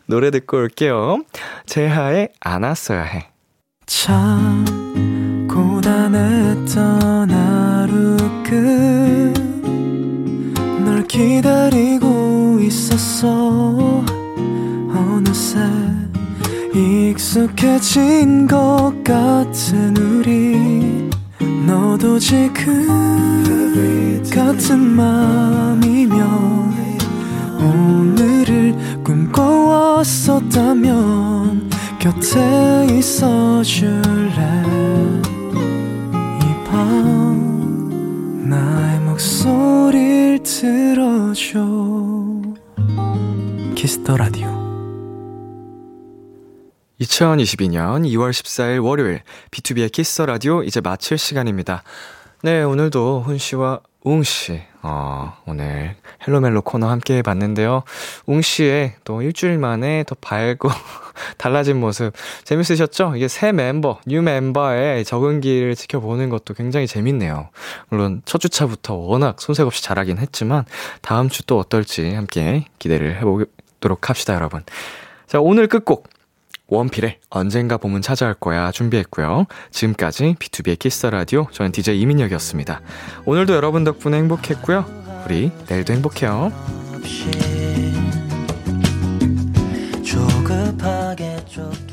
S2: 노래 듣고 올게요. 재하의 안았어야 해.
S6: 참 고단했던 하루 끝널 기다리고 있었어 어느새 익숙해진 것 같은 우리 너도 지금 같은 맘이면 오늘을 꿈꿔왔었다면 곁에 있어줄래? 이 밤 나의 목소리를 들어줘. 키스 더 라디오.
S2: 2022년 2월 14일 월요일 BTOB의 키스 더 라디오 이제 마칠 시간입니다. 네, 오늘도 훈 씨와 웅 씨, 어, 오늘 헬로멜로 코너 함께 해봤는데요. 웅 씨의 또 일주일 만에 더 밝고 달라진 모습 재밌으셨죠? 이게 새 멤버, new 멤버의 적응기를 지켜보는 것도 굉장히 재밌네요. 물론 첫 주차부터 워낙 손색 없이 잘하긴 했지만 다음 주 또 어떨지 함께 기대를 해보도록 합시다, 여러분. 자, 오늘 끝곡 원필의 언젠가 봄은 찾아올 거야 준비했고요. 지금까지 B2B의 키스 라디오 저는 DJ 이민혁이었습니다. 오늘도 여러분 덕분에 행복했고요. 우리 내일도 행복해요.
S6: 조급하게 쫓